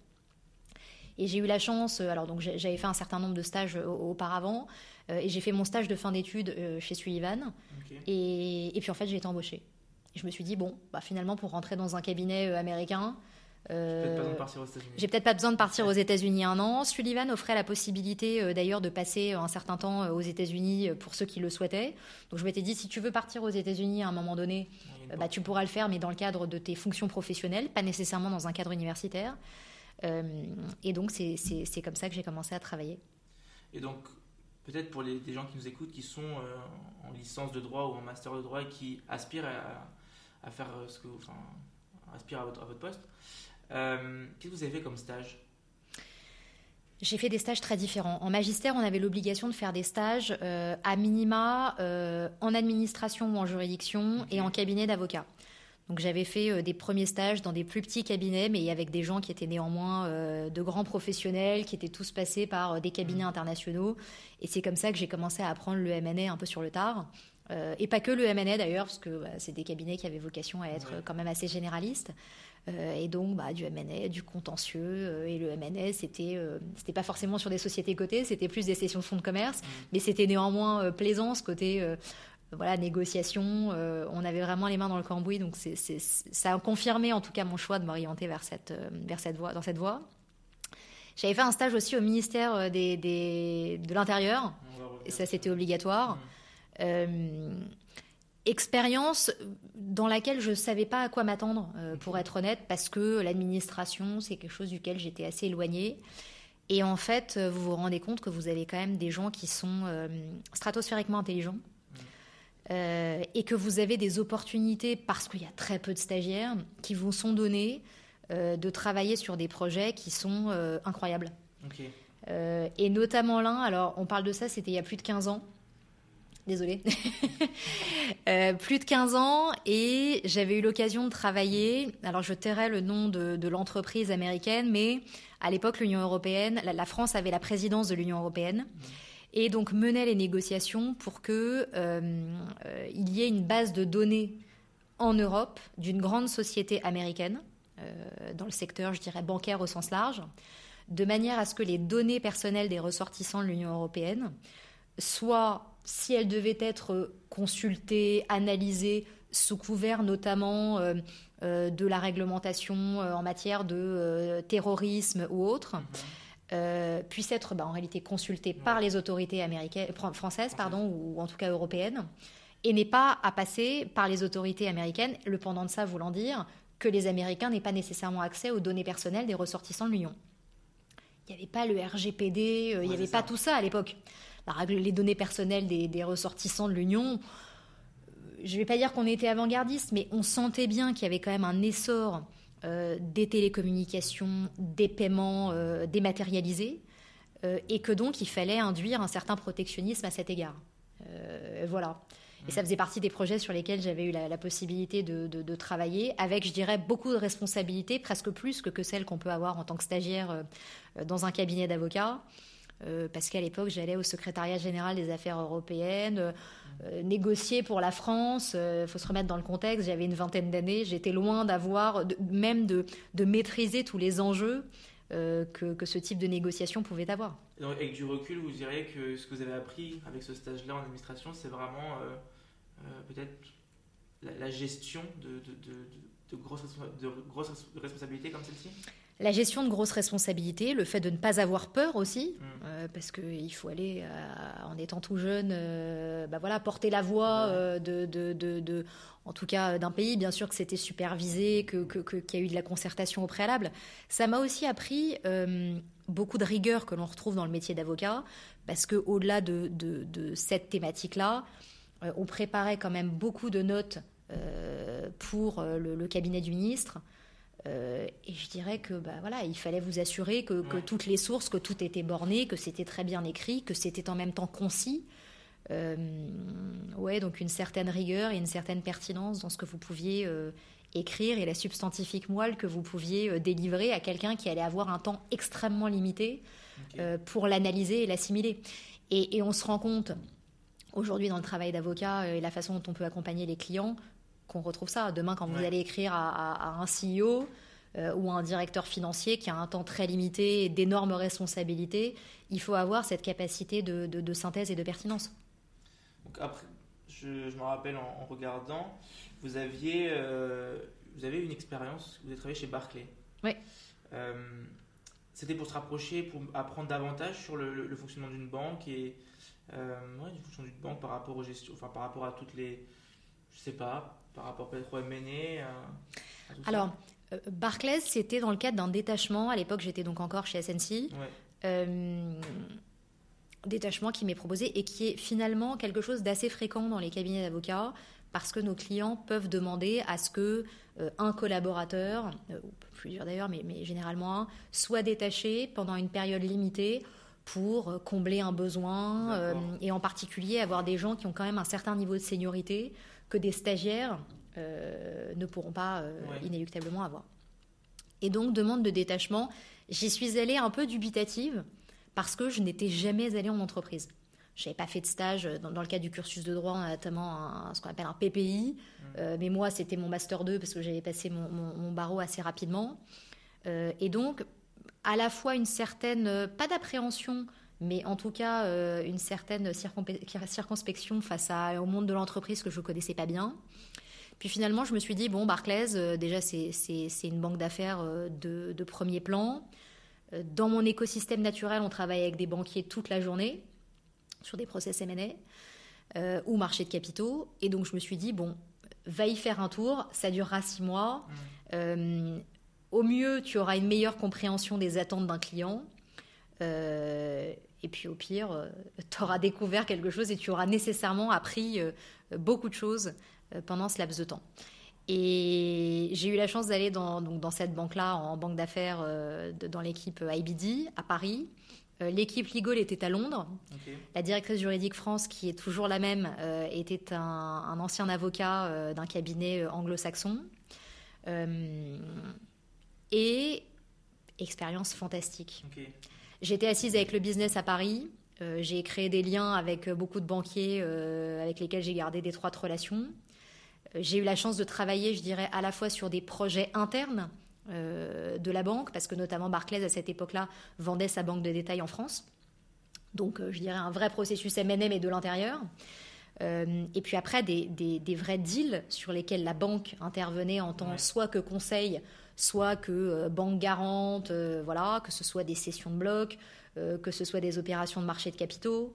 B: Et j'ai eu la chance, alors donc j'avais fait un certain nombre de stages auparavant, et j'ai fait mon stage de fin d'études chez Sullivan. Et, et, puis en fait, j'ai été embauchée. Et je me suis dit, bon, bah, finalement, pour rentrer dans un cabinet américain,
A: j'ai
B: peut-être pas besoin de partir aux États-Unis un an. Sullivan offrait la possibilité euh, d'ailleurs de passer un certain temps euh, aux États-Unis euh, pour ceux qui le souhaitaient. Donc je m'étais dit, si tu veux partir aux États-Unis à un moment donné, bah, tu pourras le faire, mais dans le cadre de tes fonctions professionnelles, pas nécessairement dans un cadre universitaire. Et donc c'est comme ça que j'ai commencé à travailler.
A: Et donc peut-être pour les, gens qui nous écoutent, qui sont en licence de droit ou en master de droit et qui aspirent à, faire ce que, enfin, aspirent à votre, à votre poste. Euh, qu'est-ce que vous avez fait comme stage?
B: J'ai fait des stages très différents. En magistère, on avait l'obligation de faire des stages euh, à minima euh, en administration ou en juridiction et en cabinet d'avocat. Donc j'avais fait des premiers stages dans des plus petits cabinets, mais avec des gens qui étaient néanmoins de grands professionnels, qui étaient tous passés par des cabinets mmh. internationaux. Et c'est comme ça que j'ai commencé à apprendre le MNA un peu sur le tard. et pas que le MNA d'ailleurs, parce que bah, c'est des cabinets qui avaient vocation à être quand même assez généralistes. Euh, et donc bah, du M&A, du contentieux. Euh, et le M&A, c'était euh, c'était pas forcément sur des sociétés cotées, c'était plus des sessions de fonds de commerce, mmh. mais c'était néanmoins plaisant ce côté voilà, négociation. on avait vraiment les mains dans le cambouis, donc c'est, ça a confirmé en tout cas mon choix de m'orienter vers cette, vers cette voie, dans cette voie. J'avais fait un stage aussi au ministère des, des de l'Intérieur, et ça c'était obligatoire. Mmh expérience dans laquelle je ne savais pas à quoi m'attendre, euh, pour être honnête, parce que l'administration, c'est quelque chose duquel j'étais assez éloignée. Et en fait, vous vous rendez compte que vous avez quand même des gens qui sont euh, stratosphériquement intelligents euh, et que vous avez des opportunités, parce qu'il y a très peu de stagiaires, qui vous sont données de travailler sur des projets qui sont incroyables. et notamment l'un, alors on parle de ça, c'était il y a plus de 15 ans. Désolée, euh, plus de 15 ans et j'avais eu l'occasion de travailler, alors je tairai le nom de, l'entreprise américaine, mais à l'époque l'Union européenne, la, France avait la présidence de l'Union européenne et donc menait les négociations pour que euh, euh, il y ait une base de données en Europe d'une grande société américaine, dans le secteur, je dirais, bancaire au sens large, de manière à ce que les données personnelles des ressortissants de l'Union européenne soient si elle devait être consultée, analysée, sous couvert notamment euh, euh, de la réglementation euh, en matière de terrorisme ou autre, mhm. puisse être bah, en réalité consultée par les autorités américaines, françaises pardon, ou en tout cas européennes, et n'est pas à passer par les autorités américaines, le pendant de ça voulant dire que les Américains n'aient pas nécessairement accès aux données personnelles des ressortissants de l'Union. Il n'y avait pas le RGPD, il n'y avait pas tout ça à l'époque les données personnelles des, ressortissants de l'Union. Je ne vais pas dire qu'on était avant-gardiste, mais on sentait bien qu'il y avait quand même un essor euh, des télécommunications, des paiements euh, dématérialisés, euh, et que donc il fallait induire un certain protectionnisme à cet égard. voilà. Et ça faisait partie des projets sur lesquels j'avais eu la, possibilité de, travailler, avec, je dirais, beaucoup de responsabilités, presque plus que, que celles qu'on peut avoir en tant que stagiaire dans un cabinet d'avocats. Euh, parce qu'à l'époque, j'allais au secrétariat général des affaires européennes, euh, négocier pour la France. Il euh, faut se remettre dans le contexte, j'avais une vingtaine d'années, j'étais loin d'avoir, même de, maîtriser tous les enjeux que, ce type de négociation pouvait avoir.
A: avec du recul, vous diriez que ce que vous avez appris avec ce stage-là en administration, c'est vraiment peut-être la, gestion de, grosses responsabilités comme celle-ci?
B: La gestion de grosses responsabilités, le fait de ne pas avoir peur aussi, mm. euh, parce qu'il faut aller, euh, en étant tout jeune, euh, bah voilà, porter la voix de, de, de, en tout cas d'un pays, bien sûr que c'était supervisé, qu'il que, que, y a eu de la concertation au préalable. Ça m'a aussi appris beaucoup de rigueur que l'on retrouve dans le métier d'avocat, parce qu'au-delà de, de, cette thématique-là, on préparait quand même beaucoup de notes pour le, le, cabinet du ministre. Euh, et je dirais que bah, voilà, il fallait vous assurer que, toutes les sources, que tout était borné, que c'était très bien écrit, que c'était en même temps concis. Euh, ouais, donc une certaine rigueur et une certaine pertinence dans ce que vous pouviez euh, écrire et la substantifique moelle que vous pouviez délivrer à quelqu'un qui allait avoir un temps extrêmement limité pour l'analyser et l'assimiler. Et, et, on se rend compte aujourd'hui dans le travail d'avocat et la façon dont on peut accompagner les clients qu'on retrouve ça. Demain, quand vous allez écrire à, un CEO ou à un directeur financier qui a un temps très limité et d'énormes responsabilités, il faut avoir cette capacité de, synthèse et de pertinence.
A: Donc après, je, me rappelle en, regardant, vous aviez, vous avez une expérience, vous avez travaillé chez Barclay.
B: Oui.
A: C'était pour se rapprocher, pour apprendre davantage sur le, fonctionnement d'une banque et euh, ouais, du fonctionnement d'une banque par rapport aux gestions, enfin par rapport à toutes les, je sais pas, par rapport peut-être au M&A.
B: Alors, euh, Barclays, c'était dans le cadre d'un détachement. À l'époque, j'étais donc encore chez SNC. Euh, détachement qui m'est proposé et qui est finalement quelque chose d'assez fréquent dans les cabinets d'avocats parce que nos clients peuvent demander à ce que euh, un collaborateur, euh, ou plusieurs d'ailleurs, mais, mais, généralement un, soit détaché pendant une période limitée pour combler un besoin et en particulier avoir des gens qui ont quand même un certain niveau de seniorité que des stagiaires ne pourront pas inéluctablement avoir. Et donc, demande de détachement, j'y suis allée un peu dubitative parce que je n'étais jamais allée en entreprise. Je n'avais pas fait de stage dans, le cadre du cursus de droit, notamment ce qu'on appelle un PPI. Mmh. Euh, mais moi, c'était mon master 2 parce que j'avais passé mon, barreau assez rapidement. Euh, et donc, à la fois une certaine, euh, pas d'appréhension, mais en tout cas une certaine circonspection face à, au monde de l'entreprise que je ne connaissais pas bien. Puis finalement, je me suis dit, bon, Barclays, déjà, c'est une banque d'affaires de, de, premier plan. Dans mon écosystème naturel, on travaille avec des banquiers toute la journée sur des process M&A euh, ou marché de capitaux. Et donc je me suis dit, bon, va y faire un tour, ça durera six mois. Mmh. Euh, au mieux, tu auras une meilleure compréhension des attentes d'un client. Euh, et puis au pire, tu auras découvert quelque chose et tu auras nécessairement appris beaucoup de choses pendant ce laps de temps. Et j'ai eu la chance d'aller dans, dans cette banque-là, en banque d'affaires, dans l'équipe IBD à Paris. Euh, l'équipe Legal était à Londres. La directrice juridique France, qui est toujours la même, euh, était un, ancien avocat euh, d'un cabinet anglo-saxon. et expérience fantastique. J'étais assise avec le business à Paris. j'ai créé des liens avec beaucoup de banquiers avec lesquels j'ai gardé d'étroites relations. j'ai eu la chance de travailler, je dirais, à la fois sur des projets internes euh, de la banque, parce que notamment Barclays, à cette époque-là, vendait sa banque de détail en France. Donc, euh, je dirais un vrai processus M&M et de l'intérieur. Euh, et puis après, des, vrais deals sur lesquels la banque intervenait en tant soit que conseil, soit que banque garante, voilà, que ce soit des sessions de bloc, que ce soit des opérations de marché de capitaux.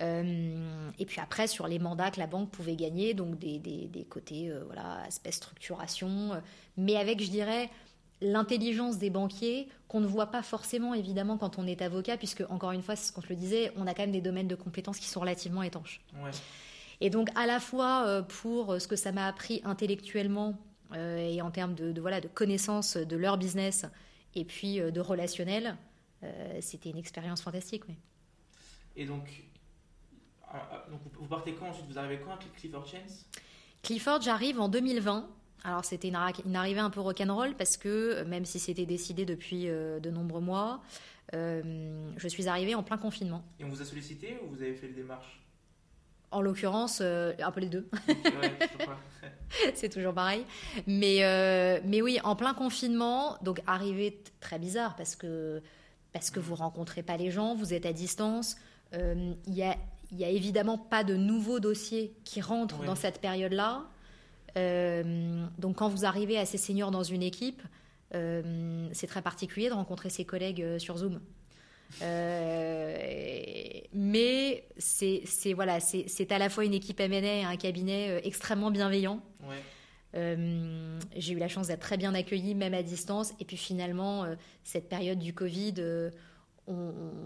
B: et puis après, sur les mandats que la banque pouvait gagner, donc des, des côtés, voilà, aspect structuration, mais avec, je dirais, l'intelligence des banquiers qu'on ne voit pas forcément évidemment quand on est avocat, puisque encore une fois, c'est ce qu'on je le disais, on a quand même des domaines de compétences qui sont relativement étanches. Et donc à la fois euh, pour ce que ça m'a appris intellectuellement euh, et en termes de, voilà, de connaissance de leur business et puis euh, de relationnel, c'était une expérience fantastique. Oui.
A: Et donc, donc, vous partez quand ensuite? Vous arrivez quand avec Clifford Chance
B: Clifford, j'arrive en 2020. Alors c'était une, arrivée un peu rock'n'roll parce que euh, même si c'était décidé depuis euh, de nombreux mois, euh, je suis arrivée en plein confinement.
A: Et on vous a sollicité ou vous avez fait le démarche?
B: En l'occurrence, un peu les deux. C'est toujours pareil. Mais, mais oui, en plein confinement, donc arrivée très bizarre parce que, parce que vous rencontrez pas les gens, vous êtes à distance. Il y a, y a évidemment pas de nouveaux dossiers qui rentrent dans cette période-là. Euh, donc quand vous arrivez assez senior dans une équipe, euh, c'est très particulier de rencontrer ses collègues euh, sur Zoom. Mais c'est voilà, c'est à la fois une équipe M&A et un cabinet extrêmement bienveillant. J'ai eu la chance d'être très bien accueillie, même à distance. Et puis finalement, cette période du Covid,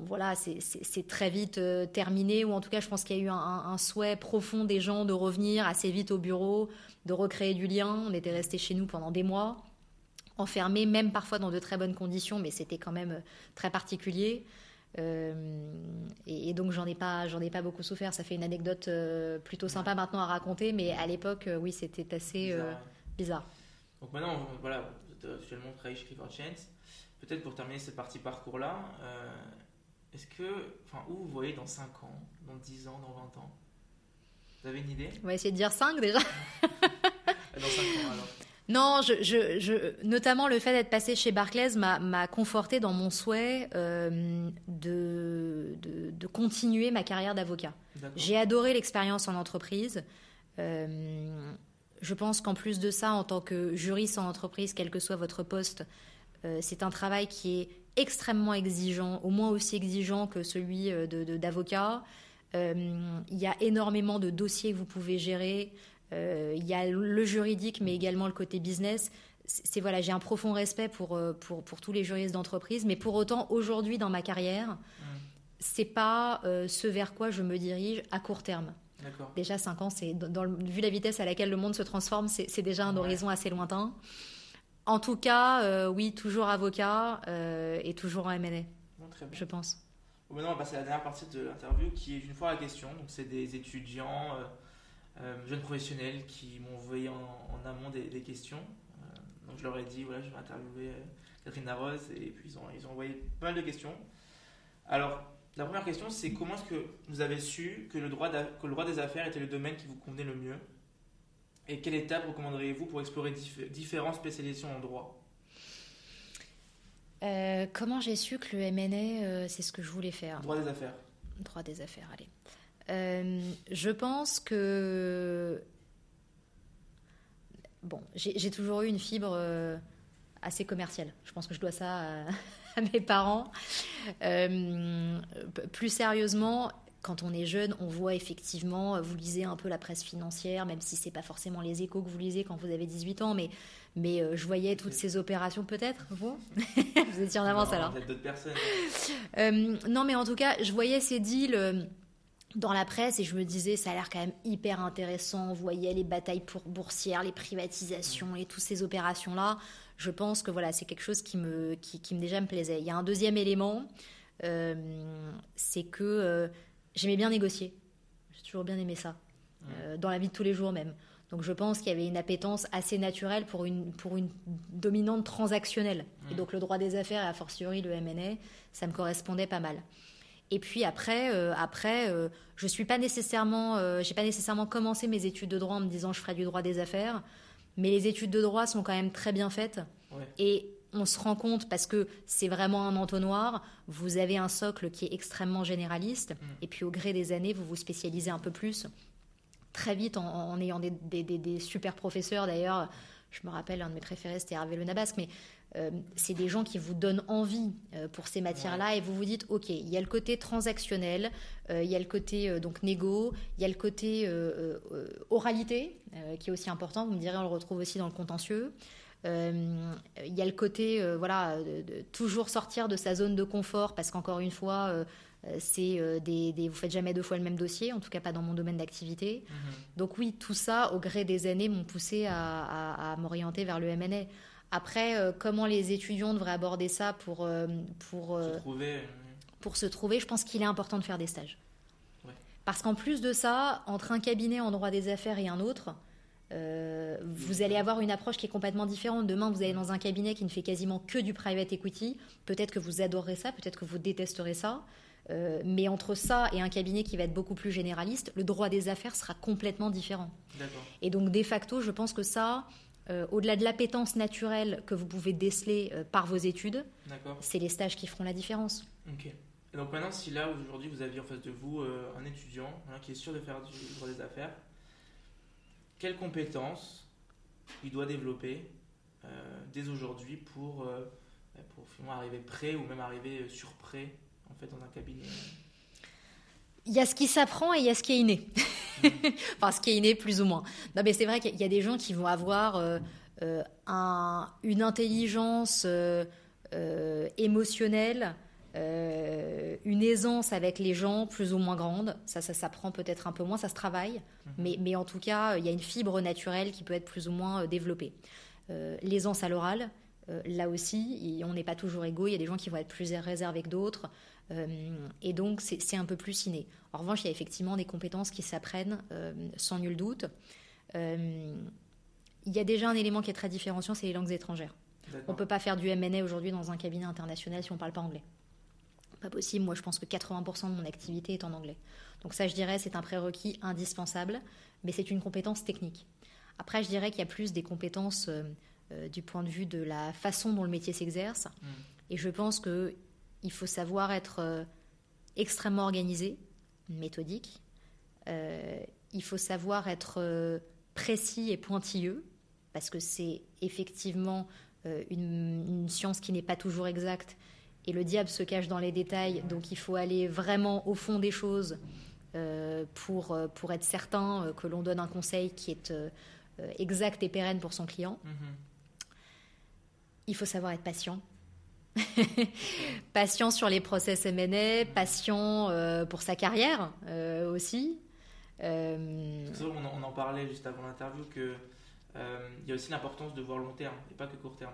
B: voilà, c'est très vite terminé. Ou en tout cas, je pense qu'il y a eu un, un, souhait profond des gens de revenir assez vite au bureau, de recréer du lien. On était resté chez nous pendant des mois, enfermés, même parfois dans de très bonnes conditions, mais c'était quand même euh, très particulier. Euh, et, donc j'en ai pas j'en ai pas beaucoup souffert ça fait une anecdote euh, plutôt sympa maintenant à raconter mais à l'époque oui c'était assez bizarre.
A: donc maintenant voilà vous êtes actuellement travaillé chez Clifford Chance peut-être pour terminer cette partie parcours là est-ce que enfin où vous voyez dans 5 ans dans 10 ans dans 20 ans? Vous avez une idée?
B: On va essayer de dire 5 déjà.
A: Dans 5 ans alors.
B: Non, je, je, je, notamment le fait d'être passé chez Barclays m'a conforté dans mon souhait euh, de, de, de, continuer ma carrière d'avocat. J'ai adoré l'expérience en entreprise. Euh, je pense qu'en plus de ça, en tant que juriste en entreprise, quel que soit votre poste, euh, c'est un travail qui est extrêmement exigeant, au moins aussi exigeant que celui d'avocat. il y a énormément de dossiers que vous pouvez gérer. Euh, il y a le juridique, mais également le côté business. C'est voilà, j'ai un profond respect pour, euh, pour, pour tous les juristes d'entreprise, mais pour autant, aujourd'hui dans ma carrière, ce c'est pas euh, ce vers quoi je me dirige à court terme. Déjà 5 ans, c'est dans, vu la vitesse à laquelle le monde se transforme, c'est déjà un horizon assez lointain. En tout cas, oui, toujours avocat et toujours en M&A, je pense.
A: maintenant, on va passer à la dernière partie de l'interview qui est une fois la question. Donc, c'est des étudiants euh, jeunes professionnels qui m'ont envoyé en, amont des, questions. Euh, donc je leur ai dit, voilà, je vais interviewer euh, Catherine Darroze et puis ils ont, ils ont envoyé pas mal de questions. Alors, la première question, c'est comment est-ce que vous avez su que le, droit que le droit des affaires était le domaine qui vous convenait le mieux? Et quelle étape recommanderiez-vous pour explorer différentes spécialisations en droit?
B: Comment j'ai su que le MNA, c'est ce que je voulais faire?
A: Droit des affaires.
B: Droit des affaires, allez. Euh, je pense que. Bon, j'ai toujours eu une fibre euh, assez commerciale. Je pense que je dois ça à, mes parents. Euh, plus sérieusement, quand on est jeune, on voit effectivement, vous lisez un peu la presse financière, même si c'est pas forcément les échos que vous lisez quand vous avez 18 ans, mais, mais je voyais toutes ces opérations peut-être, vous? Vous étiez en avance alors
A: d'autres personnes.
B: non, mais en tout cas, je voyais ces deals dans la presse et je me disais ça a l'air quand même hyper intéressant. On voyait les batailles pour boursières, les privatisations et toutes ces opérations là. Je pense que voilà c'est quelque chose qui me qui, me déjà me plaisait. Il y a un deuxième élément, euh, c'est que euh, j'aimais bien négocier. J'ai toujours bien aimé ça euh, dans la vie de tous les jours même. Donc je pense qu'il y avait une appétence assez naturelle pour une, pour une dominante transactionnelle. Et donc le droit des affaires et a fortiori le M&A, ça me correspondait pas mal. Et puis après, euh, après, euh, je suis pas nécessairement, euh, j'ai pas nécessairement commencé mes études de droit en me disant je ferai du droit des affaires, mais les études de droit sont quand même très bien faites. Et on se rend compte parce que c'est vraiment un entonnoir. Vous avez un socle qui est extrêmement généraliste, mm. et puis au gré des années, vous vous spécialisez un peu plus. Très vite, en, ayant des, des, des, super professeurs d'ailleurs. Je me rappelle, un de mes préférés, c'était Hervé Le Nabasque, mais euh, c'est des gens qui vous donnent envie euh, pour ces matières-là et vous vous dites, OK, il y a le côté transactionnel, euh, il y a le côté donc négo, il y a le côté oralité qui est aussi important, vous me direz, on le retrouve aussi dans le contentieux. Il y a le côté, voilà, de, toujours sortir de sa zone de confort parce qu'encore une fois, c'est des, des, vous faites jamais deux fois le même dossier, en tout cas pas dans mon domaine d'activité. Mm-hmm. Donc oui, tout ça, au gré des années, m'ont poussé à, à m'orienter vers le M&A. Après, euh, comment les étudiants devraient aborder ça pour, euh, pour,
A: se euh, trouver,
B: pour se trouver Je pense qu'il est important de faire des stages. Parce qu'en plus de ça, entre un cabinet en droit des affaires et un autre, vous allez avoir une approche qui est complètement différente. Demain, vous allez dans un cabinet qui ne fait quasiment que du private equity. Peut-être que vous adorerez ça, peut-être que vous détesterez ça. mais entre ça et un cabinet qui va être beaucoup plus généraliste, le droit des affaires sera complètement différent. Et donc, de facto, je pense que ça, euh, au-delà de l'appétence naturelle que vous pouvez déceler euh, par vos études, c'est les stages qui feront la différence.
A: Ok. Et donc maintenant, si là, aujourd'hui, vous aviez en face de vous euh, un étudiant qui est sûr de faire du droit des affaires, quelles compétences il doit développer dès aujourd'hui pour, pour finalement arriver prêt ou même arriver surprêt en fait, dans un cabinet?
B: Il y a ce qui s'apprend et il y a ce qui est inné. enfin, inné, plus ou moins. Non, mais c'est vrai qu'il y a des gens qui vont avoir euh, euh, un, une intelligence euh, émotionnelle, une aisance avec les gens plus ou moins grande. Ça, ça s'apprend peut-être un peu moins, ça se travaille. Mhm. Mais, mais, en tout cas, il y a une fibre naturelle qui peut être plus ou moins développée. L'aisance à l'oral, là aussi, on n'est pas toujours égaux. Il y a des gens qui vont être plus réservés que d'autres. Euh, et donc, c'est un peu plus inné. En revanche, il y a effectivement des compétences qui s'apprennent euh, sans nul doute. Euh, il y a déjà un élément qui est très différenciant, c'est les langues étrangères. On ne peut pas faire du MNA aujourd'hui dans un cabinet international si on ne parle pas anglais. Pas possible. Moi, je pense que 80% de mon activité est en anglais. Donc ça, je dirais, c'est un prérequis indispensable, mais c'est une compétence technique. Après, je dirais qu'il y a plus des compétences euh, du point de vue de la façon dont le métier s'exerce.
A: Mm.
B: Et je pense qu'il faut savoir être euh, extrêmement organisé, méthodique. il faut savoir être précis et pointilleux, parce que c'est effectivement une, une, science qui n'est pas toujours exacte. Et le diable se cache dans les détails, donc il faut aller vraiment au fond des choses euh, pour, euh, pour être certain euh, que l'on donne un conseil qui est exact et pérenne pour son client.
A: Mm-hmm.
B: Il faut savoir être patient. patient sur les process M&A, patient pour sa carrière aussi.
A: On, en parlait juste avant l'interview que il y a aussi l'importance de voir long terme et pas que court terme.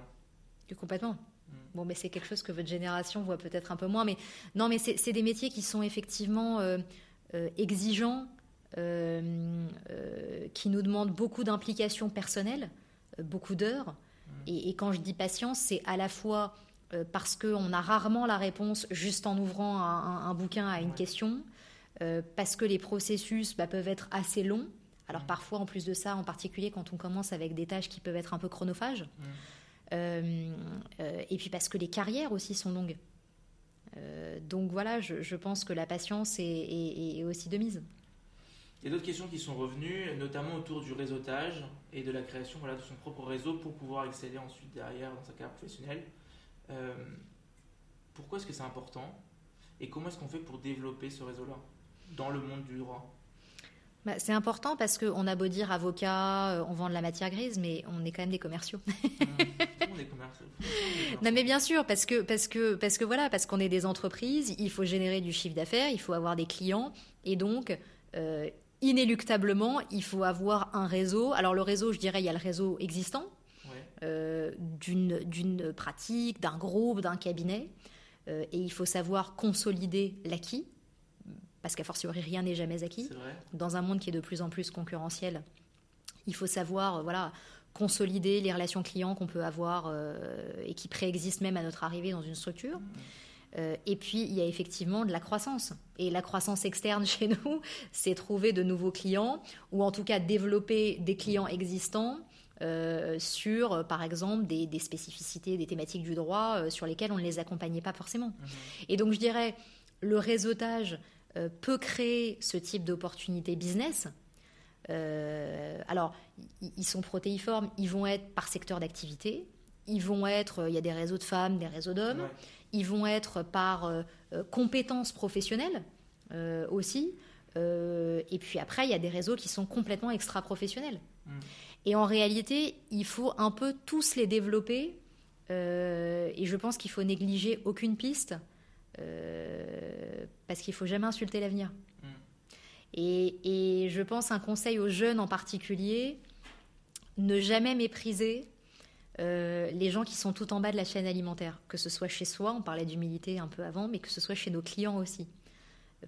B: Complètement. Mm. Bon, mais c'est quelque chose que votre génération voit peut-être un peu moins. Mais non, mais c'est des métiers qui sont effectivement euh, exigeant, euh, euh, qui nous demande beaucoup d'implication personnelle, beaucoup d'heures. Mmh. Et, quand je dis patience, c'est à la fois parce qu'on a rarement la réponse juste en ouvrant un, bouquin à une question, parce que les processus bah, peuvent être assez longs. Alors mmh. parfois, en plus de ça, en particulier quand on commence avec des tâches qui peuvent être un peu chronophages. Mmh. et puis parce que les carrières aussi sont longues. Euh, donc voilà, je, pense que la patience est, aussi de mise.
A: Il y a d'autres questions qui sont revenues, notamment autour du réseautage et de la création voilà, de son propre réseau pour pouvoir exceller ensuite derrière dans sa carrière professionnelle. Euh, pourquoi est-ce que c'est important et comment est-ce qu'on fait pour développer ce réseau-là dans le monde du droit?
B: Bah, c'est important parce qu'on a beau dire avocat, euh, on vend de la matière grise, mais on est quand même des commerciaux.
A: Mmh.
B: non mais bien sûr parce que parce que parce que voilà parce qu'on est des entreprises, il faut générer du chiffre d'affaires, il faut avoir des clients et donc euh, inéluctablement il faut avoir un réseau. Alors le réseau, je dirais, il y a le réseau existant euh, d'une pratique, d'un groupe, d'un cabinet, et il faut savoir consolider l'acquis parce qu'à fortiori rien n'est jamais acquis. Dans un monde qui est de plus en plus concurrentiel, il faut savoir euh, voilà, consolider les relations clients qu'on peut avoir euh, et qui préexistent même à notre arrivée dans une structure. Mmh. Euh, et puis, il y a effectivement de la croissance. Et la croissance externe chez nous, c'est trouver de nouveaux clients, ou en tout cas développer des clients existants sur, par exemple, des, spécificités, des thématiques du droit sur lesquelles on ne les accompagnait pas forcément. Mmh. Et donc, je dirais, le réseautage, euh, peut créer ce type d'opportunité business. Euh, alors, ils sont protéiformes, ils vont être par secteur d'activité, ils vont être, il y a des réseaux de femmes, des réseaux d'hommes, ils vont être par euh, compétences professionnelles aussi, et puis après, il y a des réseaux qui sont complètement extra-professionnels. Mm. Et en réalité, il faut un peu tous les développer, et je pense qu'il faut négliger aucune piste euh, parce qu'il faut jamais insulter l'avenir. Mm. Et, je pense un conseil aux jeunes en particulier, ne jamais mépriser euh, les gens qui sont tout en bas de la chaîne alimentaire, que ce soit chez soi, on parlait d'humilité un peu avant, mais que ce soit chez nos clients aussi.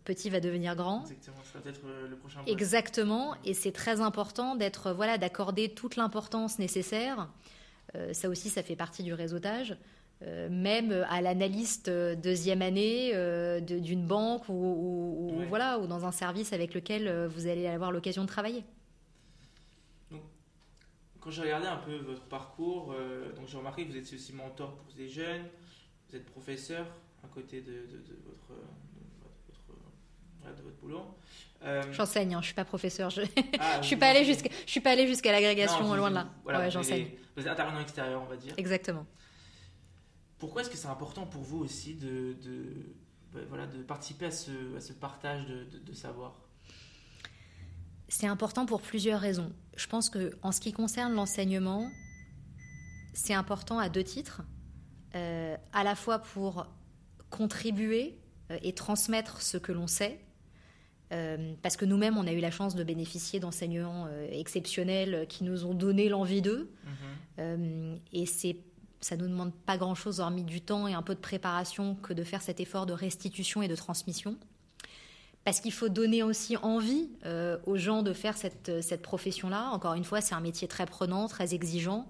B: Petit va devenir grand.
A: Exactement, ça va être euh, le prochain.
B: Exactement, et c'est très important d'être voilà d'accorder toute l'importance nécessaire. ça aussi, ça fait partie du réseautage. Euh, même à l'analyste euh, deuxième année euh, d'une banque ou, voilà, ou dans un service avec lequel vous allez avoir l'occasion de travailler.
A: quand j'ai regardé un peu votre parcours, donc j'ai remarqué que vous êtes aussi mentor pour des jeunes, vous êtes professeur à côté de, votre, de votre boulot.
B: J'enseigne, hein, je ne suis pas professeur. Je ne ah, suis, pas allé jusqu'à, je suis pas allé jusqu'à l'agrégation, loin de là.
A: Voilà, j'enseigne. Vous êtes intervenant extérieur, on va dire.
B: Exactement.
A: Pourquoi est-ce que c'est important pour vous aussi de, voilà, de participer à ce, à ce partage de, de, savoir?
B: C'est important pour plusieurs raisons. Je pense que en ce qui concerne l'enseignement, c'est important à deux titres. Euh, à la fois pour contribuer euh, et transmettre ce que l'on sait, euh, parce que nous-mêmes, on a eu la chance de bénéficier d'enseignants exceptionnels qui nous ont donné l'envie d'eux. Mm-hmm. et c'est ça ne nous demande pas grand-chose hormis du temps et un peu de préparation que de faire cet effort de restitution et de transmission. Parce qu'il faut donner aussi envie euh, aux gens de faire cette, cette profession-là. Encore une fois, c'est un métier très prenant, très exigeant.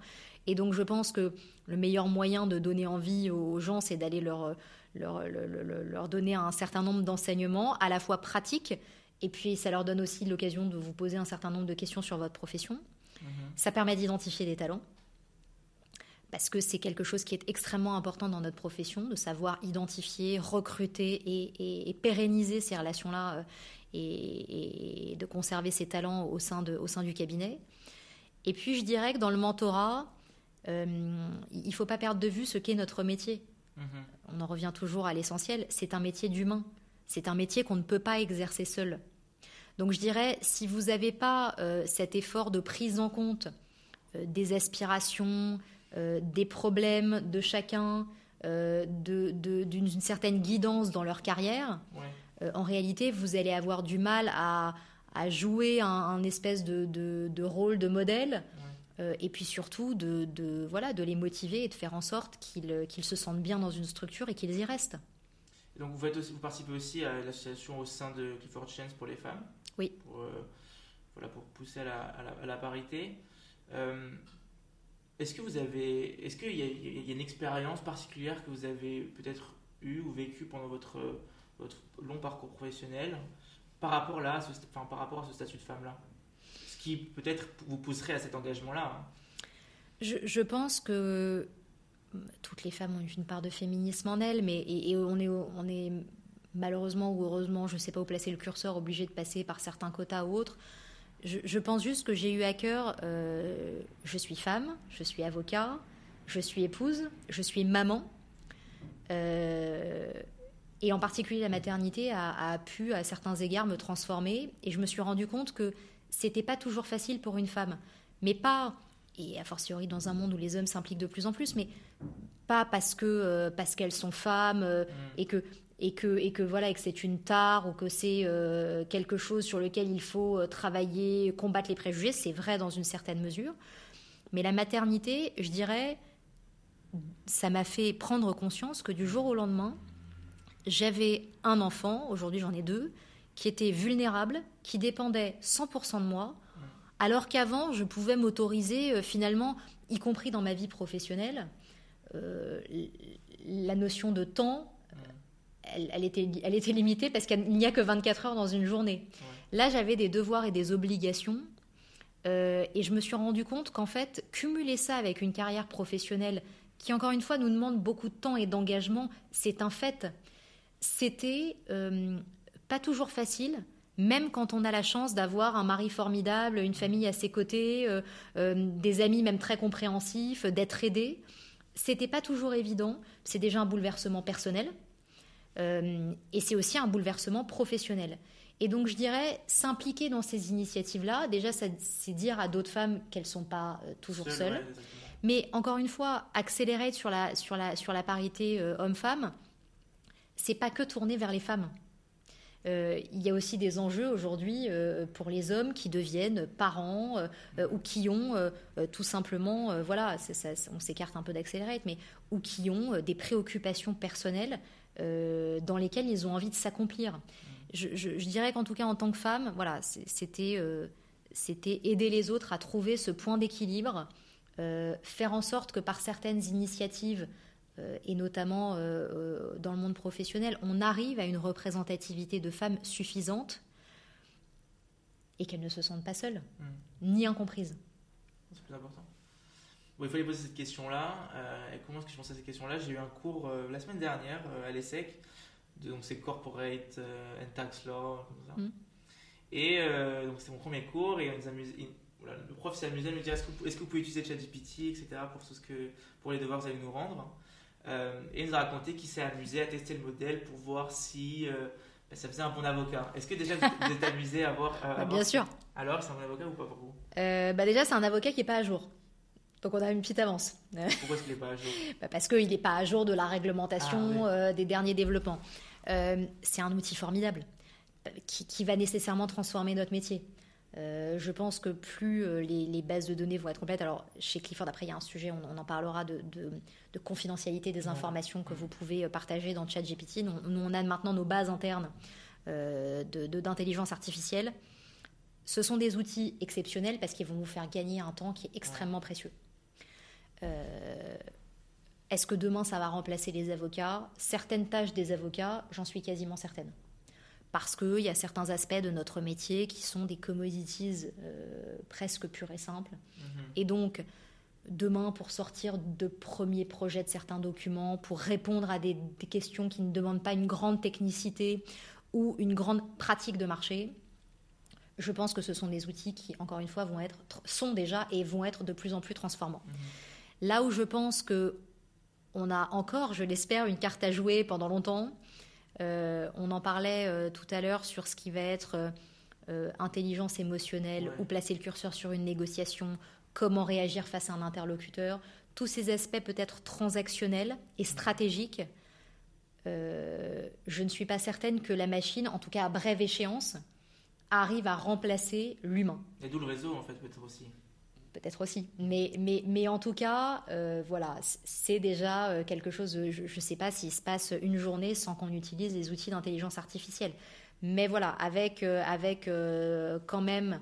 B: Et donc je pense que le meilleur moyen de donner envie aux gens, c'est d'aller leur, leur, leur, donner un certain nombre d'enseignements, à la fois pratiques, et puis ça leur donne aussi l'occasion de vous poser un certain nombre de questions sur votre profession. Mhm. Ça permet d'identifier des talents parce que c'est quelque chose qui est extrêmement important dans notre profession, de savoir identifier, recruter et, pérenniser ces relations-là euh, et, de conserver ces talents au sein, de, au sein du cabinet. Et puis je dirais que dans le mentorat, euh, il ne faut pas perdre de vue ce qu'est notre métier. On en revient toujours à l'essentiel, c'est un métier d'humain. C'est un métier qu'on ne peut pas exercer seul. Donc je dirais, si vous n'avez pas euh, cet effort de prise en compte des aspirations, euh, des problèmes de chacun, euh, d'une certaine guidance dans leur carrière, euh, en réalité, vous allez avoir du mal à, jouer un, espèce de, rôle de modèle. Et puis surtout de, voilà, de les motiver et de faire en sorte qu'ils se sentent bien dans une structure et qu'ils y restent.
A: Donc vous, vous, participez aussi à l'association au sein de Clifford Chance pour les femmes.
B: Oui.
A: Pour, voilà, pour pousser à la, à la, parité. Est-ce que vous avez, est-ce qu'il y, a une expérience particulière que vous avez peut-être eue ou vécue pendant votre, votre long parcours professionnel par rapport là, ce, enfin, par rapport à ce statut de femme là, qui peut-être vous pousserait à cet engagement là. Hein
B: je, pense que toutes les femmes ont une part de féminisme en elles, mais et, on est on est malheureusement ou heureusement, je ne sais pas où placer le curseur, obligé de passer par certains quotas ou autres je, pense juste que j'ai eu à cœur, euh, je suis femme, je suis avocat, je suis épouse, je suis maman. Euh, et en particulier, la maternité a, pu, à certains égards, me transformer. Et je me suis rendu compte que c'était pas toujours facile pour une femme. Mais pas, et a fortiori dans un monde où les hommes s'impliquent de plus en plus, mais pas parce que euh, parce qu'elles sont femmes mmh. et que et que, et que voilà, que c'est une tare ou que c'est euh, quelque chose sur lequel il faut euh, travailler, combattre les préjugés, c'est vrai dans une certaine mesure. Mais la maternité, je dirais, ça m'a fait prendre conscience que du jour au lendemain, j'avais un enfant, aujourd'hui j'en ai deux, qui était vulnérable, qui dépendait 100% de moi, alors qu'avant, je pouvais m'autoriser euh, finalement, y compris dans ma vie professionnelle, la notion de temps, elle, était, elle était limitée parce qu'il n'y a que 24 heures dans une journée. Là, j'avais des devoirs et des obligations. Euh, et je me suis rendu compte qu'en fait, cumuler ça avec une carrière professionnelle qui, encore une fois, nous demande beaucoup de temps et d'engagement, c'est un fait. C'était euh, pas toujours facile, même quand on a la chance d'avoir un mari formidable, une famille à ses côtés, euh, des amis même très compréhensifs, d'être aidé. C'était pas toujours évident. C'est déjà un bouleversement personnel euh, et c'est aussi un bouleversement professionnel. Et donc, je dirais, s'impliquer dans ces initiatives-là, déjà, c'est dire à d'autres femmes qu'elles ne sont pas euh, toujours seules. mais encore une fois, accélérer sur la, sur la, sur la parité euh, homme-femme, c'est pas que tourner vers les femmes. Il y a aussi des enjeux aujourd'hui pour les hommes qui deviennent parents ou qui ont tout simplement, voilà, on s'écarte un peu d'accélérer, mais ou qui ont des préoccupations personnelles euh, dans lesquels ils ont envie de s'accomplir. Je, dirais qu'en tout cas, en tant que femme, voilà, c'était euh, c'était aider les autres à trouver ce point d'équilibre, euh, faire en sorte que par certaines initiatives, et notamment dans le monde professionnel, on arrive à une représentativité de femmes suffisante et qu'elles ne se sentent pas seules, mmh. ni incomprises.
A: C'est plus important il fallait poser cette question-là. Euh, et comment est-ce que je pensais à cette question-là J'ai eu un cours euh, la semaine dernière euh, à l'ESSEC, donc c'est Corporate and Tax Law, comme ça. Mm. Et donc c'est mon premier cours, et le prof s'est amusé à me dire est-ce que, vous pouvez utiliser ChatGPT, etc., pour, tout ce que, pour les devoirs que vous allez nous rendre? Et il nous a raconté qu'il s'est amusé à tester le modèle pour voir si bah, ça faisait un bon avocat. Est-ce que déjà vous êtes amusé à voir.
B: Bah, bien sûr.
A: Alors, c'est un bon avocat ou pas pour vous?
B: Bah Déjà, c'est un avocat qui n'est pas à jour. Donc on a une petite avance.
A: Pourquoi est-ce qu'il n'est pas à jour?
B: Bah, Parce qu'il n'est pas à jour de la réglementation ah, euh, des derniers développements. Euh, c'est un outil formidable qui, va nécessairement transformer notre métier. Euh, je pense que plus les, bases de données vont être complètes, alors chez Clifford, après il y a un sujet, on, en parlera de, confidentialité des informations que vous pouvez partager dans ChatGPT. Nous, nous, on a maintenant nos bases internes d'intelligence artificielle. Ce sont des outils exceptionnels parce qu'ils vont vous faire gagner un temps qui est extrêmement précieux. Euh, Est-ce que demain ça va remplacer les avocats? Certaines tâches des avocats, j'en suis quasiment certaine. Parce qu'il y a certains aspects de notre métier qui sont des commodities euh, presque pures et simples.
A: Mhm.
B: Et donc, demain, pour sortir de premiers projets de certains documents, pour répondre à des, des questions qui ne demandent pas une grande technicité ou une grande pratique de marché, je pense que ce sont des outils qui, encore une fois, vont être, sont déjà et vont être de plus en plus transformants. Là où je pense que on a encore, je l'espère, une carte à jouer pendant longtemps. Euh, on en parlait euh, tout à l'heure sur ce qui va être euh, intelligence émotionnelle,
A: Ouais.
B: ou placer le curseur sur une négociation, comment réagir face à un interlocuteur. Tous ces aspects peut-être transactionnels et stratégiques. euh, je ne suis pas certaine que la machine, en tout cas à brève échéance, arrive à remplacer l'humain
A: Et d'où le réseau, en fait, peut-être aussi.
B: Peut-être aussi. Mais, mais, mais en tout cas, euh, voilà, c'est déjà euh, quelque chose. de- je ne sais pas s'il se passe une journée sans qu'on utilise les outils d'intelligence artificielle. Mais voilà, avec, euh, avec euh, quand même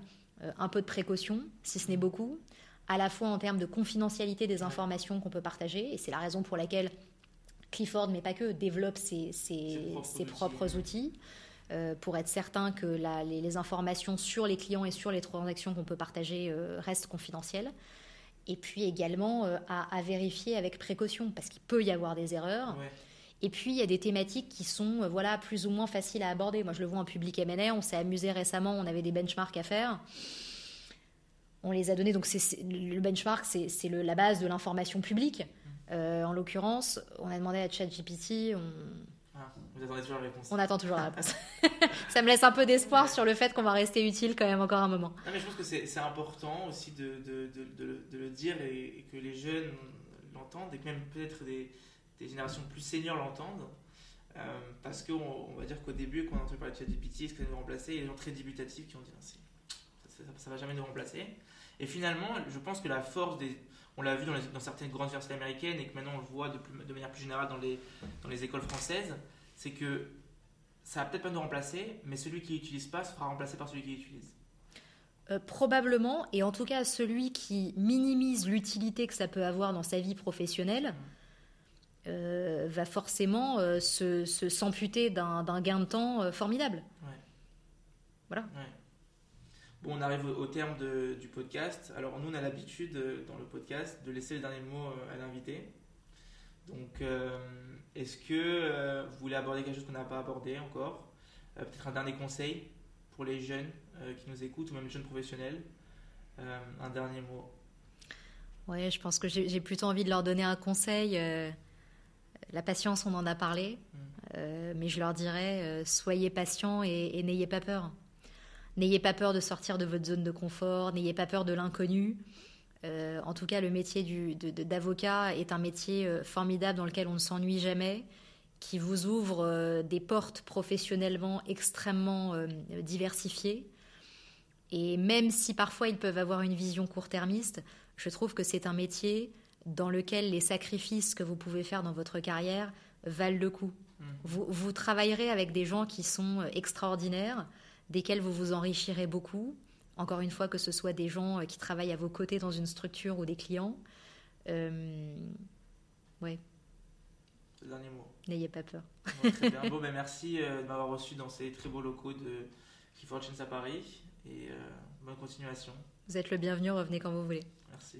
B: un peu de précaution, si ce n'est beaucoup, à la fois en termes de confidentialité des informations qu'on peut partager, et c'est la raison pour laquelle Clifford, mais pas que, développe ses, ses-
A: Ses propres
B: ses
A: outils.
B: Euh, pour être certain que la- les, les informations sur les clients et sur les transactions qu'on peut partager euh, restent confidentielles. Et puis également euh, à, à vérifier avec précaution, parce qu'il peut y avoir des erreurs.
A: Ouais.
B: Et puis, il y a des thématiques qui sont voilà, plus ou moins faciles à aborder. Moi, je le vois en public M&A. On s'est amusé récemment. On avait des benchmarks à faire. On les a donnés. Donc, c'est, c'est- le benchmark, c'est, c'est le- la base de l'information publique. Euh, en l'occurrence, on a demandé à ChatGPT. On,
A: vous attendez toujours la réponse.
B: on attend toujours la réponse. Ça me laisse un peu d'espoir sur le fait qu'on va rester utile quand même encore un moment.
A: Non, mais je pense que c'est important aussi de, de, de, de- de le dire et, et que les jeunes l'entendent et que même peut-être des, des générations plus seniors l'entendent. Euh, parce qu'on on va dire qu'au début, quand on a entendu parler de ChatGPT, est-ce que ça nous remplacer Il y a des gens très débutatifs qui ont dit Ah, ça, ça, ça va jamais nous remplacer. Et finalement, je pense que la force des. On l'a vu dans, les- dans certaines grandes universités américaines et que maintenant on le voit de, plus- de manière plus générale dans les, dans les écoles françaises, c'est que ça va peut-être pas nous remplacer, mais celui qui l'utilise pas sera remplacé par celui qui l'utilise.
B: Euh, probablement, et en tout cas celui qui minimise l'utilité que ça peut avoir dans sa vie professionnelle, euh, va forcément euh, se, se- s'amputer d'un, d'un gain de temps formidable.
A: Ouais. Bon, on arrive au, au terme de- du podcast. Alors, nous, on a l'habitude dans le podcast de laisser le dernier mot à l'invité. Donc, euh, est-ce que euh, vous voulez aborder quelque chose qu'on n'a pas abordé encore? Euh, Peut-être un dernier conseil pour les jeunes qui nous écoutent ou même les jeunes professionnels? Un dernier mot.
B: Ouais, je pense que j'ai, plutôt envie de leur donner un conseil. la patience, on en a parlé,
A: Mm.
B: euh, mais je leur dirais euh, soyez patients et, et n'ayez pas peur. N'ayez pas peur de sortir de votre zone de confort, n'ayez pas peur de l'inconnu. Euh, en tout cas, le métier d'avocat est un métier euh, formidable dans lequel on ne s'ennuie jamais, qui vous ouvre euh, des portes professionnellement extrêmement euh, diversifiées. Et même si parfois ils peuvent avoir une vision court-termiste, je trouve que c'est un métier dans lequel les sacrifices que vous pouvez faire dans votre carrière valent le coup.
A: Mm.
B: Vous, vous travaillerez avec des gens qui sont extraordinaires, desquels vous vous enrichirez beaucoup. Encore une fois, que ce soit des gens euh, qui travaillent à vos côtés dans une structure ou des clients. Euh, ouais,
A: Le dernier mot.
B: n'ayez pas peur.
A: Bon, très bien. Bon, ben, merci euh, de m'avoir reçu dans ces très beaux locaux de Clifford Chance à Paris. Et euh, bonne continuation.
B: Vous êtes le bienvenu, revenez quand vous voulez.
A: Merci.